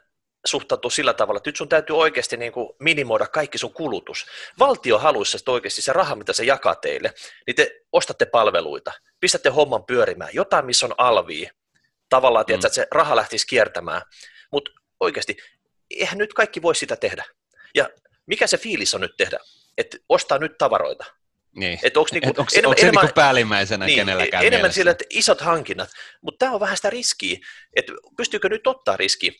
suhtautua sillä tavalla, että nyt sun täytyy oikeasti niin kuin minimoida kaikki sun kulutus. Valtio haluaisi oikeasti se raha, mitä se jakaa teille, niin te ostatte palveluita, pistätte homman pyörimään, jotain, missä on alvii, tavallaan, mm. että se raha lähtisi kiertämään. Mutta oikeasti, eihän nyt kaikki voi sitä tehdä. Ja mikä se fiilis on nyt tehdä? Että ostaa nyt tavaroita. Niin. Et onko niinku, Et enemmän, niinku päällimmäisenä niin, kenelläkään Enemmän mielessä? sillä, että isot hankinnat. Mutta tämä on vähän sitä riskiä, että pystyykö nyt ottaa riski.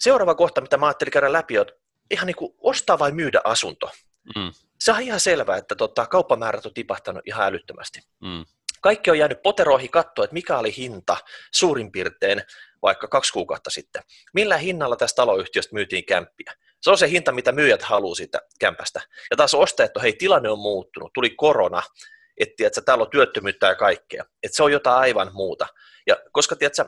Seuraava kohta, mitä mä ajattelin käydä läpi, on ihan niin kuin ostaa vai myydä asunto. Mm. Se on ihan selvää, että tota, kauppamäärät on tipahtanut ihan älyttömästi. Mm. Kaikki on jäänyt poteroihin katsoa, että mikä oli hinta suurin piirtein vaikka kaksi kuukautta sitten. Millä hinnalla tästä taloyhtiöstä myytiin kämppiä? Se on se hinta, mitä myyjät haluaa siitä kämpästä. Ja taas ostajat on, hei, tilanne on muuttunut, tuli korona, että, että täällä on työttömyyttä ja kaikkea. Että se on jotain aivan muuta. Ja koska tiedätkö,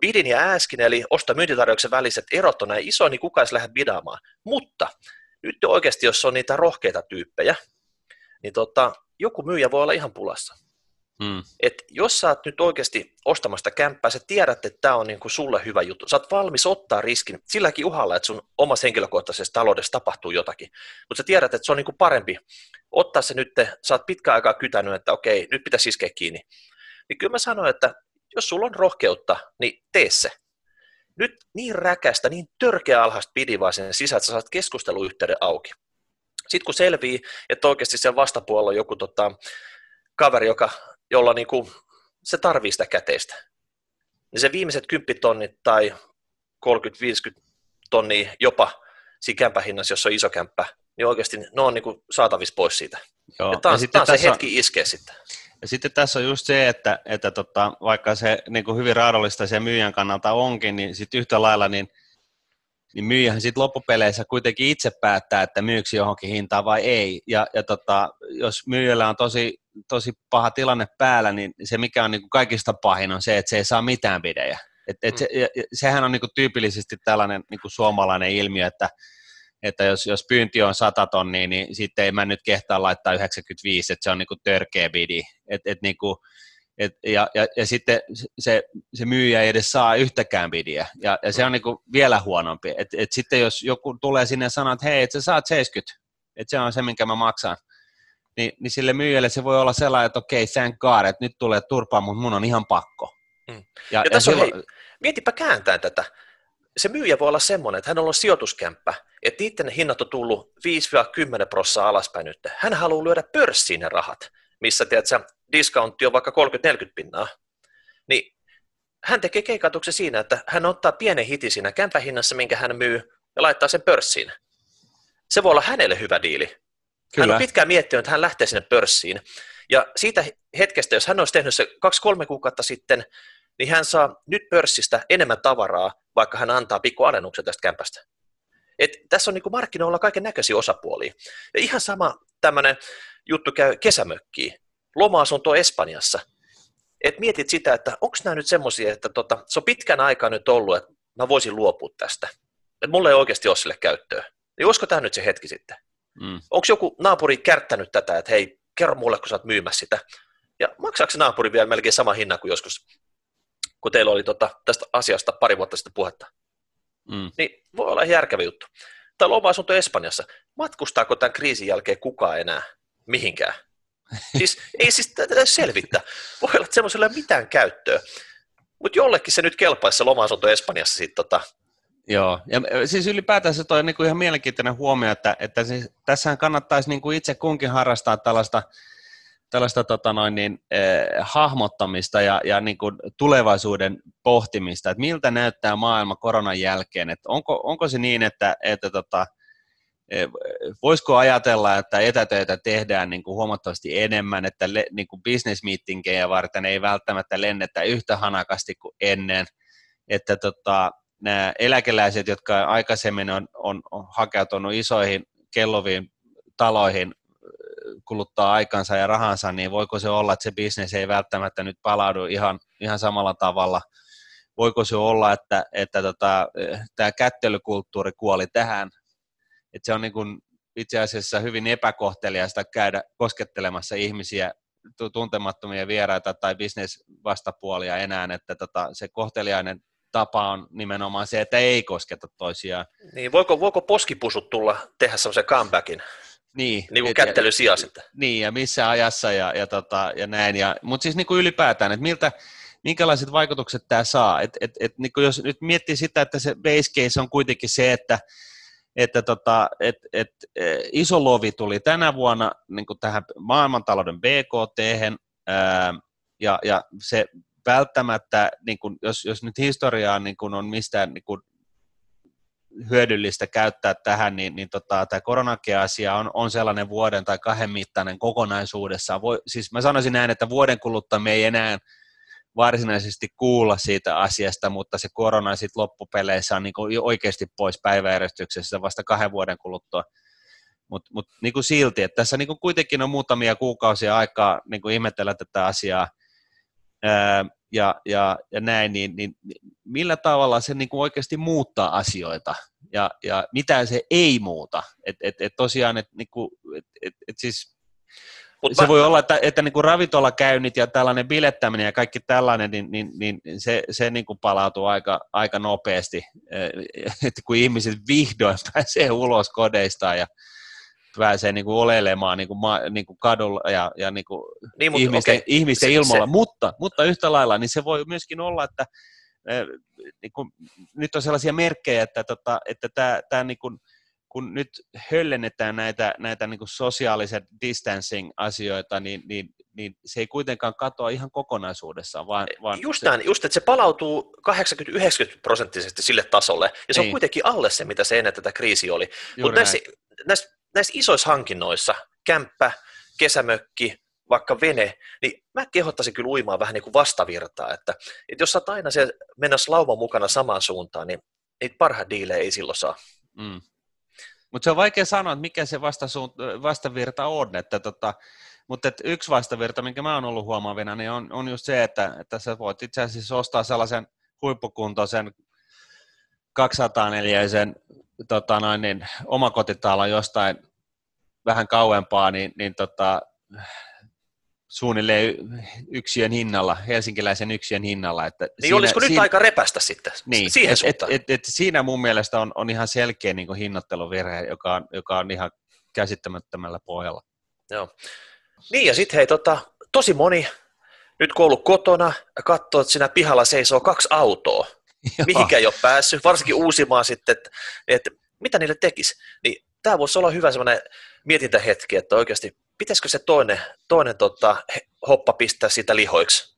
bidin ja äsken, eli osta myyntitarjouksen väliset erot on näin iso, niin kukaan ei lähde bidaamaan. Mutta nyt oikeasti, jos on niitä rohkeita tyyppejä, niin tota, joku myyjä voi olla ihan pulassa. Mm. Et jos sä oot nyt oikeasti ostamasta kämppää, sä tiedät, että tämä on niinku sulle hyvä juttu. Sä oot valmis ottaa riskin silläkin uhalla, että sun omassa henkilökohtaisessa taloudessa tapahtuu jotakin. Mutta sä tiedät, että se on niinku parempi ottaa se nyt, sä oot pitkään aikaa kytänyt, että okei, nyt pitäisi iskeä kiinni. Niin kyllä mä sanoin, että jos sulla on rohkeutta, niin tee se. Nyt niin räkästä, niin törkeä alhaista pidivaa sen sisään, että sä saat keskusteluyhteyden auki. Sitten kun selvii, että oikeasti siellä vastapuolella on joku tota, kaveri, joka, jolla niinku, se tarvii sitä käteistä, niin se viimeiset 10 tonnit tai 30-50 tonnia jopa siinä kämppähinnassa, jos on iso kämppä, niin oikeasti ne on niinku saatavissa pois siitä. Joo. Ja tämä on, ja tämä on se hetki on... iskeä sitten. Ja sitten tässä on just se, että, että tota, vaikka se niin kuin hyvin raadollista se myyjän kannalta onkin, niin sitten yhtä lailla niin, niin myyjähän sitten loppupeleissä kuitenkin itse päättää, että myyksi johonkin hintaan vai ei. Ja, ja tota, jos myyjällä on tosi, tosi paha tilanne päällä, niin se mikä on niin kuin kaikista pahin on se, että se ei saa mitään bidejä. Et, et se, ja sehän on niin kuin tyypillisesti tällainen niin kuin suomalainen ilmiö, että että jos, jos pyynti on 100 tonnia, niin sitten ei mä nyt kehtaa laittaa 95, että se on niinku törkeä bidi. Et, et niinku, et, ja, ja, ja, sitten se, se myyjä ei edes saa yhtäkään bidiä, ja, ja se on niinku vielä huonompi. Et, et sitten jos joku tulee sinne ja sanoo, että hei, että sä saat 70, että se on se, minkä mä maksan, niin, niin sille myyjälle se voi olla sellainen, että okei, okay, thank God, että nyt tulee turpaa, mutta mun on ihan pakko. Mm. Ja, ja, ja tässä silloin... on, hei, mietipä kääntää tätä se myyjä voi olla semmoinen, että hän on sijoituskämppä, että niiden hinnat on tullut 5-10 prosenttia alaspäin nyt. Hän haluaa lyödä pörssiin ne rahat, missä tiedätkö, discountti on vaikka 30-40 pinnaa. Niin hän tekee keikatuksen siinä, että hän ottaa pienen hiti siinä kämpähinnassa, minkä hän myy, ja laittaa sen pörssiin. Se voi olla hänelle hyvä diili. Kyllä. Hän on pitkään miettinyt, että hän lähtee sinne pörssiin. Ja siitä hetkestä, jos hän olisi tehnyt se 2-3 kuukautta sitten, niin hän saa nyt pörssistä enemmän tavaraa, vaikka hän antaa pikku alennuksen tästä kämpästä. Et tässä on niin kuin markkinoilla kaiken näköisiä osapuolia. Ja ihan sama tämmöinen juttu käy kesämökkiin, loma-asunto Espanjassa. Et mietit sitä, että onko nämä nyt semmoisia, että tota, se on pitkän aikaa nyt ollut, että mä voisin luopua tästä. Että mulla ei oikeasti ole sille käyttöä. Niin olisiko tämä nyt se hetki sitten? Mm. Onko joku naapuri kärttänyt tätä, että hei, kerro mulle, kun sä oot myymässä sitä. Ja maksaako se naapuri vielä melkein sama hinnan kuin joskus kun teillä oli tota, tästä asiasta pari vuotta sitten puhetta. Mm. Niin voi olla järkevä juttu. Tai loma-asunto Espanjassa. Matkustaako tämän kriisin jälkeen kukaan enää mihinkään? Siis ei siis tätä selvittää. Voi olla, että semmoisella ei ole mitään käyttöä. Mutta jollekin se nyt kelpaisi se loma-asunto Espanjassa sitten tota, Joo, ja siis ylipäätään se toi niinku ihan mielenkiintoinen huomio, että, että siis, tässähän kannattaisi niinku itse kunkin harrastaa tällaista tällaista tota noin, niin, eh, hahmottamista ja, ja niin kuin tulevaisuuden pohtimista, että miltä näyttää maailma koronan jälkeen, että onko, onko se niin, että, että tota, voisiko ajatella, että etätöitä tehdään niin kuin huomattavasti enemmän, että niin kuin business-meetingejä varten ei välttämättä lennetä yhtä hanakasti kuin ennen, että tota, nämä eläkeläiset, jotka aikaisemmin on, on, on hakeutunut isoihin kelloviin taloihin kuluttaa aikansa ja rahansa, niin voiko se olla, että se bisnes ei välttämättä nyt palaudu ihan, ihan samalla tavalla? Voiko se olla, että, että tota, tämä kättelykulttuuri kuoli tähän? Että se on niin kuin itse asiassa hyvin epäkohteliasta käydä koskettelemassa ihmisiä, tuntemattomia vieraita tai bisnesvastapuolia enää, että tota, se kohteliainen tapa on nimenomaan se, että ei kosketa toisiaan. Niin, voiko, voiko poskipusut tulla tehdä semmoisen comebackin? Niin, niin kuin kättely. Niin, ja missä ajassa ja, ja, tota, ja näin. Ja, mutta siis niin kuin ylipäätään, että miltä, minkälaiset vaikutukset tämä saa. Et, et, et, niin kuin jos nyt miettii sitä, että se base case on kuitenkin se, että että tota, et, et, e, iso lovi tuli tänä vuonna niin kuin tähän maailmantalouden BKT, ää, ja, ja se välttämättä, niin kuin, jos, jos nyt historiaa niin kuin on mistään niin kuin hyödyllistä käyttää tähän, niin, niin tota, tämä koronakeasia on, on sellainen vuoden tai kahden mittainen kokonaisuudessaan. Voi, siis mä sanoisin näin, että vuoden kuluttua me ei enää varsinaisesti kuulla siitä asiasta, mutta se korona sitten loppupeleissä on niin oikeasti pois päiväjärjestyksestä vasta kahden vuoden kuluttua. Mutta mut, niin silti, että tässä niin kuitenkin on muutamia kuukausia aikaa niin ihmetellä tätä asiaa. Ää, ja, ja, ja näin, niin, niin millä tavalla se niin kuin oikeasti muuttaa asioita ja, ja mitä se ei muuta. Et, et, et tosiaan, että niin et, et, et siis Mut se mä... voi olla, että, että niin kuin ravintolakäynnit ja tällainen bilettäminen ja kaikki tällainen, niin, niin, niin se, se niin kuin palautuu aika, aika nopeasti, että kun ihmiset vihdoin pääsee ulos kodeistaan ja pääsee niin kuin oleilemaan niin kuin ma, niin kuin kadulla ja, ja niin kuin niin, mutta, ihmisten, okay. ihmisten se, ilmoilla, se... Mutta, mutta yhtä lailla niin se voi myöskin olla, että niin kuin, nyt on sellaisia merkkejä, että, tota, että tämä, tämä niin kuin, kun nyt höllennetään näitä, näitä niin sosiaalisen distancing-asioita, niin, niin, niin se ei kuitenkaan katoa ihan kokonaisuudessaan. Vaan, vaan just se... näin, just että se palautuu 80-90 prosenttisesti sille tasolle, ja se niin. on kuitenkin alle se, mitä se ennen tätä kriisi oli. Mutta näissä, näissä, näissä isoissa hankinnoissa, kämppä, kesämökki, vaikka vene, niin mä kehottaisin kyllä uimaan vähän niin kuin vastavirtaa, että, että jos sä aina se mennä lauman mukana samaan suuntaan, niin niitä parhaat diilejä ei silloin saa. Mm. Mutta se on vaikea sanoa, että mikä se vastavirta on, että tota, mutta et yksi vastavirta, minkä mä oon ollut huomaavina, niin on, on just se, että, että sä voit itse asiassa ostaa sellaisen huippukuntoisen 204 sen tota noin, niin, omakotitalon jostain vähän kauempaa, niin, niin tota, suunnilleen yksiön hinnalla, helsinkiläisen yksiön hinnalla. Että niin siinä, olisiko siinä, nyt aika repästä sitten niin, siihen et, et, et, et, siinä mun mielestä on, on ihan selkeä niin hinnoitteluvirhe, joka on, joka on ihan käsittämättömällä pohjalla. Joo. Niin ja sitten hei, tota, tosi moni nyt kun ollut kotona ja katsoo, että siinä pihalla seisoo kaksi autoa, Joo. mihinkä ei ole päässyt, varsinkin uusimaan sitten, että, että mitä niille tekisi, niin tämä voisi olla hyvä semmoinen mietintähetki, että oikeasti pitäisikö se toinen, toinen tota, hoppa pistää siitä lihoiksi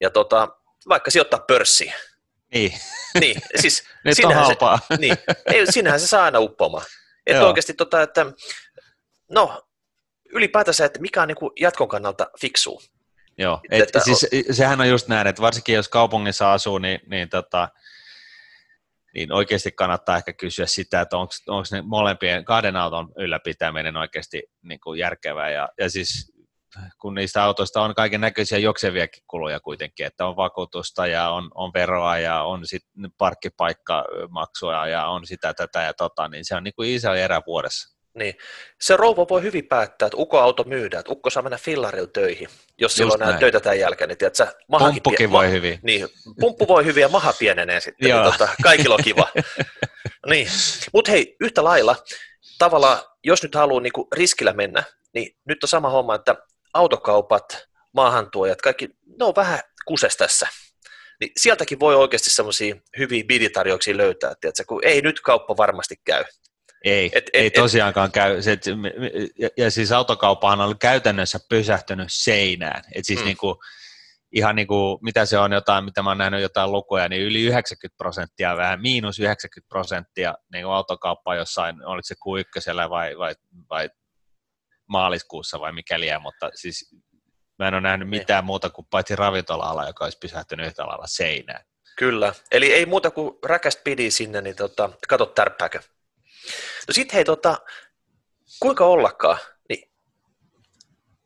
ja tota, vaikka sijoittaa pörssiin. Niin. Niin, siis Nyt sinähän on se, niin, ei, sinähän se saa aina uppoamaan. Että oikeasti tota, että no, ylipäätänsä, että mikä on niin jatkon kannalta fiksuu. Joo, et, että, siis, sehän on just näin, että varsinkin jos kaupungissa asuu, niin, niin tota, niin oikeasti kannattaa ehkä kysyä sitä, että onko ne molempien kahden auton ylläpitäminen oikeasti niin kuin järkevää. Ja, ja siis kun niistä autoista on kaiken näköisiä jokseviakin kuluja kuitenkin, että on vakuutusta ja on, on veroa ja on sitten parkkipaikkamaksua ja on sitä, tätä ja tota, niin se on niin kuin iso erä vuodessa. Niin. Se rouva voi hyvin päättää, että ukko-auto myydään, että ukko saa mennä fillarilla töihin, jos silloin on töitä tämän jälkeen. Niin, tiedätkö, Pumppukin pie- voi hyvin. Niin, pumppu voi hyvin ja maha pienenee sitten, niin tota, kaikilla on kiva. niin. Mutta hei, yhtä lailla, tavallaan, jos nyt haluaa niinku riskillä mennä, niin nyt on sama homma, että autokaupat, maahantuojat, kaikki, ne on vähän kuses tässä. Niin sieltäkin voi oikeasti semmoisia hyviä biditarjouksia löytää, tiedätkö, kun ei nyt kauppa varmasti käy. Ei, et, ei et, tosiaankaan käy. Se, ja, ja siis autokauppahan on käytännössä pysähtynyt seinään. Et siis mm. niinku, ihan niin kuin, mitä se on jotain, mitä mä oon nähnyt jotain lukuja, niin yli 90 prosenttia, vähän miinus 90 prosenttia niin kuin autokauppaa jossain, oliko se q vai, vai, vai maaliskuussa vai mikäli, mutta siis mä en ole nähnyt niin. mitään muuta kuin paitsi ravintola-ala, joka olisi pysähtynyt yhtä lailla seinään. Kyllä, eli ei muuta kuin räkästä pidi sinne, niin tota, kato tärppääkö. No sitten hei, tota, kuinka ollakaan, niin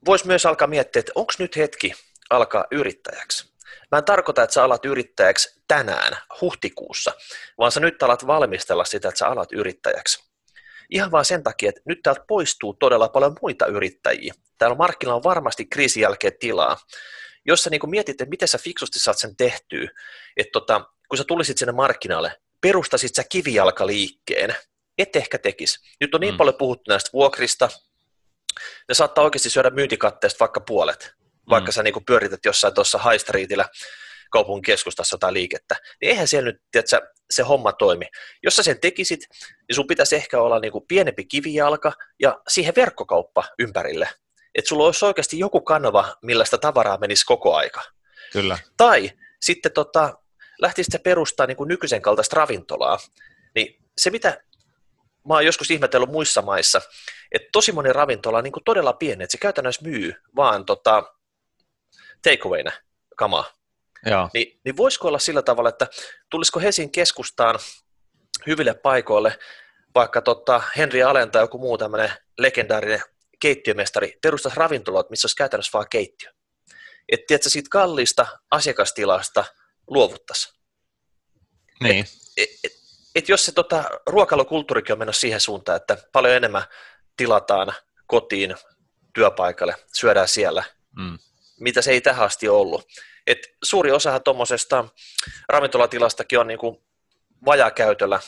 voisi myös alkaa miettiä, että onko nyt hetki alkaa yrittäjäksi. Mä en tarkoita, että sä alat yrittäjäksi tänään, huhtikuussa, vaan sä nyt alat valmistella sitä, että sä alat yrittäjäksi. Ihan vaan sen takia, että nyt täältä poistuu todella paljon muita yrittäjiä. Täällä markkinoilla on varmasti kriisin jälkeen tilaa. Jos sä niin mietit, että miten sä fiksusti saat sen tehtyä, että tota, kun sä tulisit sinne markkinalle, perustasit sä kivijalkaliikkeen, et ehkä tekisi. Nyt on niin mm. paljon puhuttu näistä vuokrista, ne saattaa oikeasti syödä myyntikatteesta vaikka puolet, vaikka mm. sä niin pyörität jossain tuossa High Streetillä kaupungin keskustassa tai liikettä, niin eihän siellä nyt tiedätkö, se homma toimi. Jos sä sen tekisit, niin sun pitäisi ehkä olla niin kuin pienempi kivijalka ja siihen verkkokauppa ympärille. Että sulla olisi oikeasti joku kanava, millä sitä tavaraa menisi koko aika. Kyllä. Tai sitten tota, lähtisit perustaa niin kuin nykyisen kaltaista ravintolaa, niin se mitä mä oon joskus ihmetellyt muissa maissa, että tosi moni ravintola on niin kuin todella pieni, että se käytännössä myy vaan tota, takeawayna kamaa. Joo. Ni, niin voisiko olla sillä tavalla, että tulisiko Helsingin keskustaan hyville paikoille vaikka tota Henri Allen tai joku muu tämmöinen legendaarinen keittiömestari perustaisi ravintolat, missä olisi käytännössä vain keittiö. että tiedätkö, siitä kallista asiakastilasta luovuttaisiin. Niin. Et, et, et jos se tota, ruokailukulttuurikin on mennyt siihen suuntaan, että paljon enemmän tilataan kotiin, työpaikalle, syödään siellä, mm. mitä se ei tähän asti ollut. Et suuri osahan tuommoisesta ravintolatilastakin on niinku vajakäytöllä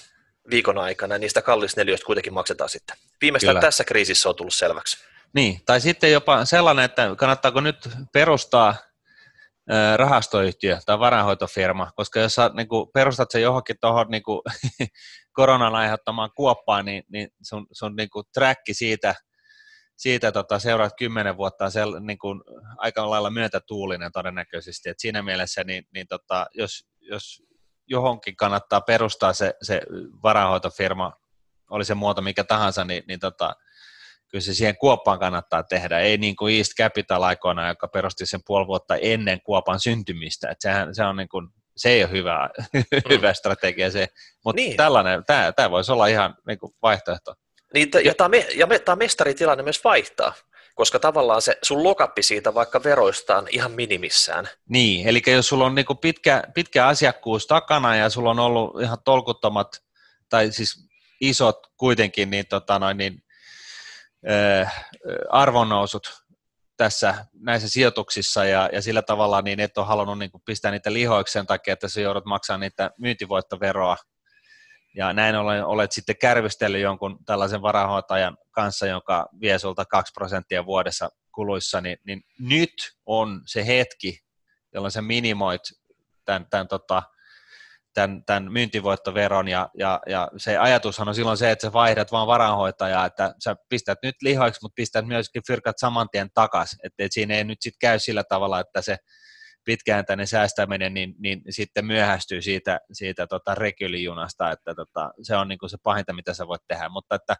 viikon aikana, ja niistä kallisneliöistä kuitenkin maksetaan sitten. Viimeistään Kyllä. tässä kriisissä on tullut selväksi. Niin, tai sitten jopa sellainen, että kannattaako nyt perustaa rahastoyhtiö tai varainhoitofirma, koska jos sä niin kuin, perustat sen johonkin tuohon niin koronan aiheuttamaan kuoppaan, niin, niin sun, sun niin kuin, tracki siitä, siitä tota, seuraat kymmenen vuotta sel, niin kuin, aika lailla myötätuulinen todennäköisesti. Et siinä mielessä, niin, niin tota, jos, jos johonkin kannattaa perustaa se, se varainhoitofirma, oli se muoto mikä tahansa, niin, niin tota, kyllä se siihen Kuoppaan kannattaa tehdä, ei niin kuin East Capital aikoina, joka perusti sen puoli vuotta ennen Kuopan syntymistä, että sehän, se on niin kuin, se ei ole hyvä, mm. hyvä strategia se, mutta niin. tällainen, tämä, tämä voisi olla ihan niin kuin vaihtoehto. Niin, ja, tämä, ja tämä mestaritilanne myös vaihtaa, koska tavallaan se sun lokappi siitä vaikka veroista on ihan minimissään. Niin, eli jos sulla on niin kuin pitkä, pitkä asiakkuus takana ja sulla on ollut ihan tolkuttomat, tai siis isot kuitenkin, niin, tota noin, niin arvonnousut tässä näissä sijoituksissa ja, ja sillä tavalla niin et ole halunnut niin pistää niitä lihoiksi sen takia, että sä joudut maksamaan niitä myyntivoittoveroa. Ja näin ollen olet sitten kärvistellyt jonkun tällaisen varahoitajan kanssa, joka vie sulta 2 prosenttia vuodessa kuluissa, niin, niin nyt on se hetki, jolloin sä minimoit tämän, tämän tota, tämän, tämän myyntivoittoveron ja, ja, ja se ajatushan on silloin se, että sä vaihdat vaan varainhoitajaa, että sä pistät nyt lihoiksi, mutta pistät myöskin fyrkat saman tien takaisin, että et siinä ei nyt sitten käy sillä tavalla, että se pitkääntäinen säästäminen niin, niin sitten myöhästyy siitä, siitä tota rekylijunasta, että tota, se on niin kuin se pahinta, mitä sä voit tehdä, mutta että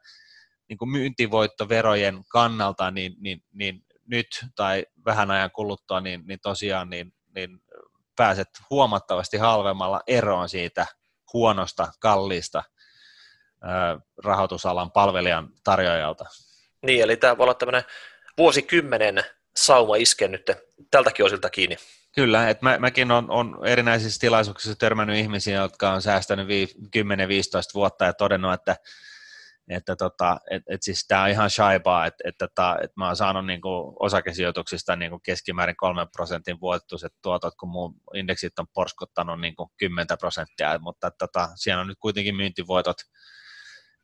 niin kuin myyntivoittoverojen kannalta niin, niin, niin nyt tai vähän ajan kuluttua, niin, niin tosiaan niin, niin pääset huomattavasti halvemmalla eroon siitä huonosta, kalliista rahoitusalan palvelijan tarjoajalta. Niin, eli tämä voi olla tämmöinen vuosikymmenen sauma iskennyt tältäkin osilta kiinni. Kyllä, että mä, mäkin olen on erinäisissä tilaisuuksissa törmännyt ihmisiä, jotka on säästänyt 10-15 vuotta ja todennut, että että tota, et, et siis tämä on ihan shaibaa, että et, tota, et mä oon saanut niinku osakesijoituksista niinku keskimäärin 3 prosentin vuotuiset tuotot, kun mun indeksit on porskuttanut niinku 10 prosenttia, mutta tota, siellä on nyt kuitenkin myyntivoitot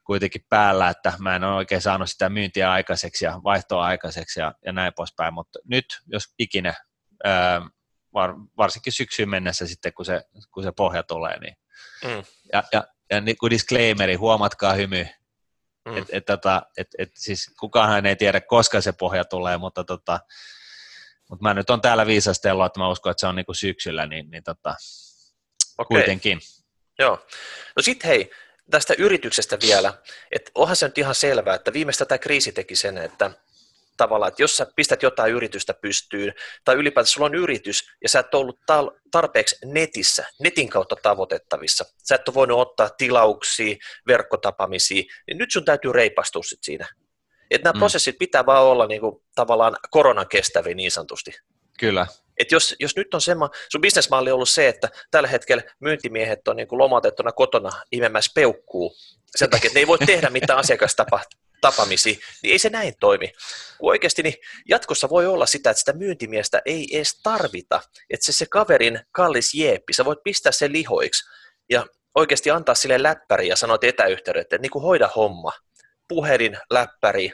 kuitenkin päällä, että mä en ole oikein saanut sitä myyntiä aikaiseksi ja vaihtoa aikaiseksi ja, ja näin poispäin, mutta nyt jos ikinä, ää, var, varsinkin syksyyn mennessä sitten, kun se, kun se pohja tulee, niin mm. ja, ja, ja niin kuin disclaimeri, huomatkaa hymy, Mm. Et, et, tota, et, et, siis kukaan ei tiedä, koska se pohja tulee, mutta, tota, mutta mä nyt on täällä viisastellut, että mä uskon, että se on niinku syksyllä, niin, niin tota, okay. kuitenkin. Joo. No sitten hei, tästä yrityksestä vielä, että onhan se nyt ihan selvää, että viimeistä tämä kriisi teki sen, että tavallaan, että jos sä pistät jotain yritystä pystyyn, tai ylipäätään sulla on yritys, ja sä et ollut tarpeeksi netissä, netin kautta tavoitettavissa, sä et ole voinut ottaa tilauksia, verkkotapamisia, niin nyt sun täytyy reipastua sit siinä. Että nämä mm. prosessit pitää vaan olla niin kuin, tavallaan koronan kestäviä niin sanotusti. Kyllä. Et jos, jos nyt on semmo, sun bisnesmalli on ollut se, että tällä hetkellä myyntimiehet on niin kuin lomautettuna kotona imemässä peukkuu, sen takia, että ne ei voi tehdä mitään asiakastapa, tapamisia, niin ei se näin toimi. Kun oikeasti niin jatkossa voi olla sitä, että sitä myyntimiestä ei edes tarvita, että se, se kaverin kallis jeeppi, sä voit pistää sen lihoiksi ja oikeasti antaa sille läppäri ja sanoa etäyhteydet, että niin kuin hoida homma, puhelin, läppäri,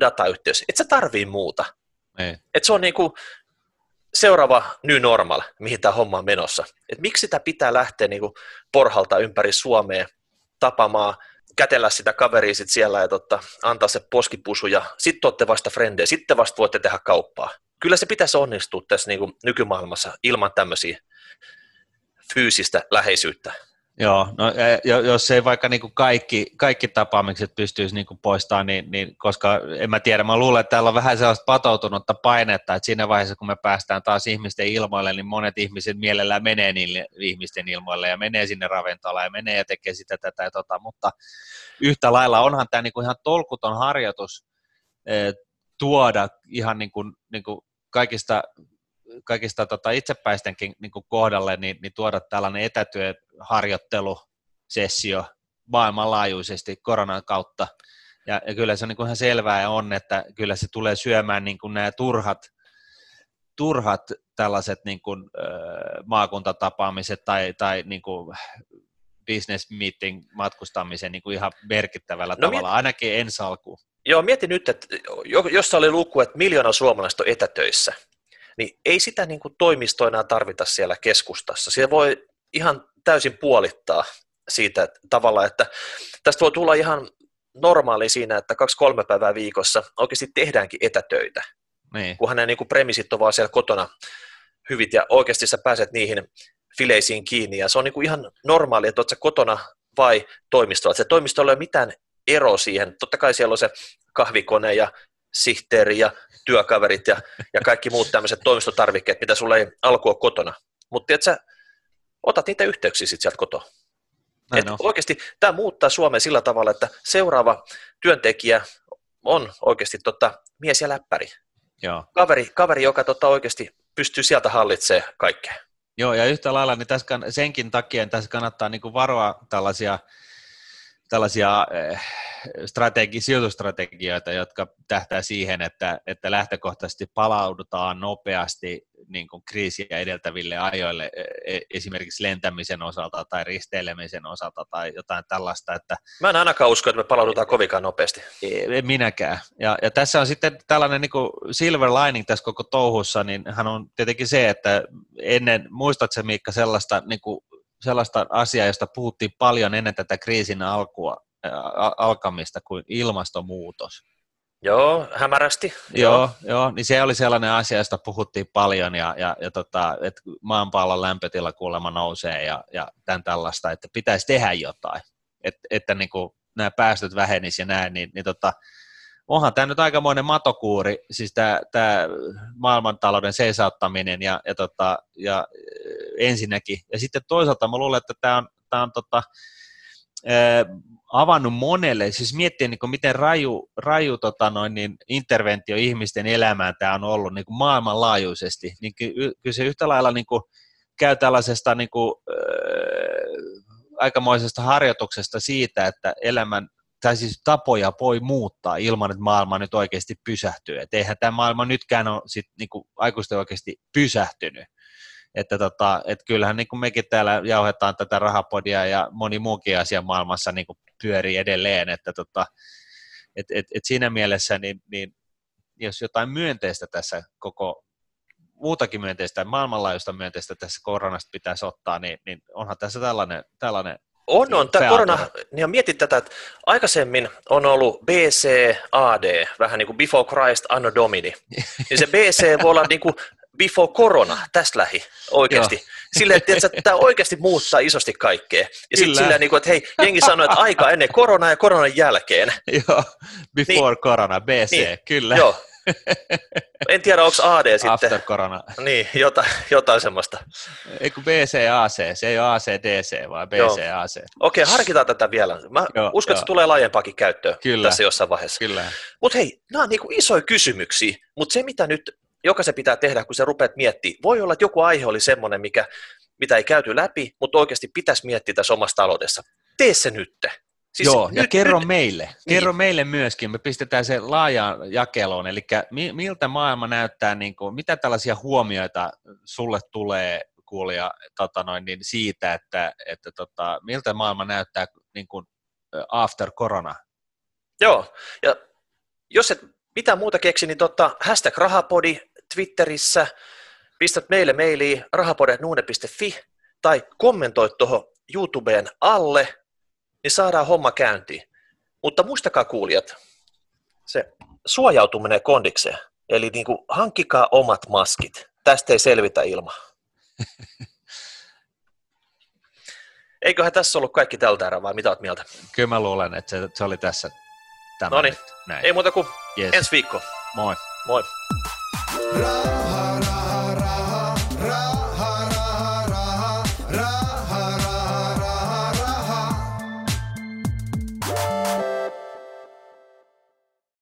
datayhteys, et sä tarvii muuta. Ei. Et se on niin kuin seuraava new normal, mihin tämä homma on menossa. Et miksi sitä pitää lähteä niin kuin porhalta ympäri Suomea tapamaan kätellä sitä kaveria sit siellä ja totta, antaa se poskipusu ja sitten olette vasta frendejä, sitten vasta voitte tehdä kauppaa. Kyllä se pitäisi onnistua tässä niin kuin nykymaailmassa ilman tämmöisiä fyysistä läheisyyttä. Joo, no jos ei vaikka niin kuin kaikki, kaikki tapaamiset pystyisi niin kuin poistamaan, niin, niin, koska en mä tiedä, mä luulen, että täällä on vähän sellaista patoutunutta painetta, että siinä vaiheessa, kun me päästään taas ihmisten ilmoille, niin monet ihmiset mielellään menee niille ihmisten ilmoille ja menee sinne ravintolaan ja menee ja tekee sitä, tätä ja tota, mutta yhtä lailla onhan tämä niin kuin ihan tolkuton harjoitus eh, tuoda ihan niin kuin, niin kuin kaikista kaikista tota, itsepäistenkin niin kuin kohdalle, niin, niin tuoda tällainen etätyöharjoittelusessio maailmanlaajuisesti koronan kautta. Ja, ja kyllä se on niin kuin ihan selvää ja on, että kyllä se tulee syömään niin kuin nämä turhat, turhat tällaiset niin kuin, maakuntatapaamiset tai, tai niin kuin business meeting matkustamisen niin kuin ihan merkittävällä no, tavalla, miet... ainakin ensi alkuun. Joo, mieti nyt, että jos oli luku, että miljoona suomalaista on etätöissä, niin ei sitä niin kuin toimistoina tarvita siellä keskustassa. Siellä voi ihan täysin puolittaa siitä tavalla, että tästä voi tulla ihan normaali siinä, että kaksi-kolme päivää viikossa oikeasti tehdäänkin etätöitä. Niin. Kunhan ne niin kuin premisit on vaan siellä kotona hyvit ja oikeasti sä pääset niihin fileisiin kiinni ja se on niin kuin ihan normaali, että oot sä kotona vai toimistolla. Se toimistolla ei ole mitään ero siihen. Totta kai siellä on se kahvikone ja sihteeri ja työkaverit ja, ja kaikki muut tämmöiset toimistotarvikkeet, mitä sulla ei alkua kotona. Mutta sä otat niitä yhteyksiä sitten sieltä kotoa. Et oikeasti tämä muuttaa Suomea sillä tavalla, että seuraava työntekijä on oikeasti tota, mies ja läppäri. Joo. Kaveri, kaveri, joka tota, oikeasti pystyy sieltä hallitsemaan kaikkea. Joo, ja yhtä lailla niin tässä, senkin takia tässä kannattaa niin kuin varoa tällaisia tällaisia eh, strategi- sijoitustrategioita, jotka tähtää siihen, että, että lähtökohtaisesti palaudutaan nopeasti niin kuin kriisiä edeltäville ajoille e, e, esimerkiksi lentämisen osalta tai risteilemisen osalta tai jotain tällaista. Että, Mä en ainakaan usko, että me palaudutaan kovinkaan nopeasti. En minäkään. Ja, ja tässä on sitten tällainen niin kuin silver lining tässä koko touhussa, niin hän on tietenkin se, että ennen, muistatko Miikka sellaista niin kuin sellaista asiaa, josta puhuttiin paljon ennen tätä kriisin alkua, alkamista kuin ilmastonmuutos. Joo, hämärästi. Joo, joo, joo, niin se oli sellainen asia, josta puhuttiin paljon ja, ja, ja tota, että maanpallon lämpötila kuulemma nousee ja, ja tämän tällaista, että pitäisi tehdä jotain, että, että niin kuin nämä päästöt vähenisivät ja näin, niin, niin tota, onhan tämä nyt aikamoinen matokuuri, siis tämä, maailmantalouden seisauttaminen ja, ja, tota, ja ensinnäkin. Ja sitten toisaalta mä luulen, että tämä on, tämä on tota, ää, avannut monelle, siis miettiä niin miten raju, raju tota noin, niin interventio ihmisten elämään tämä on ollut niin maailmanlaajuisesti, niin kyllä se yhtä lailla niin kuin käy tällaisesta niin kuin, ää, aikamoisesta harjoituksesta siitä, että elämän tai siis tapoja voi muuttaa ilman, että maailma nyt oikeasti pysähtyy. Et eihän tämä maailma nytkään ole sit niinku aikuisten oikeasti pysähtynyt. Että tota, et kyllähän niin kuin mekin täällä jauhetaan tätä rahapodia ja moni muukin asia maailmassa niin kuin pyörii edelleen, että tota, et, et, et siinä mielessä niin, niin jos jotain myönteistä tässä koko muutakin myönteistä, maailmanlaajuista myönteistä tässä koronasta pitäisi ottaa, niin, niin onhan tässä tällainen, tällainen on, on. Tämä korona, niin mietit tätä, että aikaisemmin on ollut BC, AD, vähän niin kuin Before Christ, Anno Domini. Niin se BC voi olla niin kuin before corona, tästä lähi oikeasti. Silleen, että, että tämä oikeasti muuttaa isosti kaikkea. Ja sitten silleen, niin kuin, että hei, jengi sanoi, että aika ennen koronaa ja koronan jälkeen. Joo, before niin, corona, BC, niin, kyllä. Joo. En tiedä, onko AD sitten. After corona. Niin, jotain, jotain semmoista. Ei kun BCAC, se ei ole ACDC, vaan BCAC. Okei, okay, harkitaan tätä vielä. Mä joo, uskon, joo. että se tulee laajempaakin käyttöön Kyllä. tässä jossain vaiheessa. Kyllä. Mutta hei, nämä on niinku isoja kysymyksiä, mutta se mitä nyt jokaisen pitää tehdä, kun sä rupeat miettimään. Voi olla, että joku aihe oli semmoinen, mikä, mitä ei käyty läpi, mutta oikeasti pitäisi miettiä tässä omassa taloudessa. Tee se nyt. Siis Joo, nyt, ja kerro nyt, meille. Niin. Kerro meille myöskin. Me pistetään se laajaan jakeluun. Eli miltä maailma näyttää, niin kuin, mitä tällaisia huomioita sulle tulee kuulija tota noin, niin siitä, että, että tota, miltä maailma näyttää niin kuin after corona? Joo, ja jos et mitään muuta keksi, niin tota, hashtag rahapodi, Twitterissä, pistät meille mailiin rahapodetnuune.fi tai kommentoi tuohon YouTubeen alle, niin saadaan homma käyntiin. Mutta muistakaa kuulijat, se suojautuminen kondikseen, eli niin kuin, hankkikaa omat maskit. Tästä ei selvitä ilman. Eiköhän tässä ollut kaikki tältä erää, vai mitä olet mieltä? Kyllä mä luulen, että se, se oli tässä tämä. No niin, ei muuta kuin yes. ensi viikko. Moi. Moi. Ra-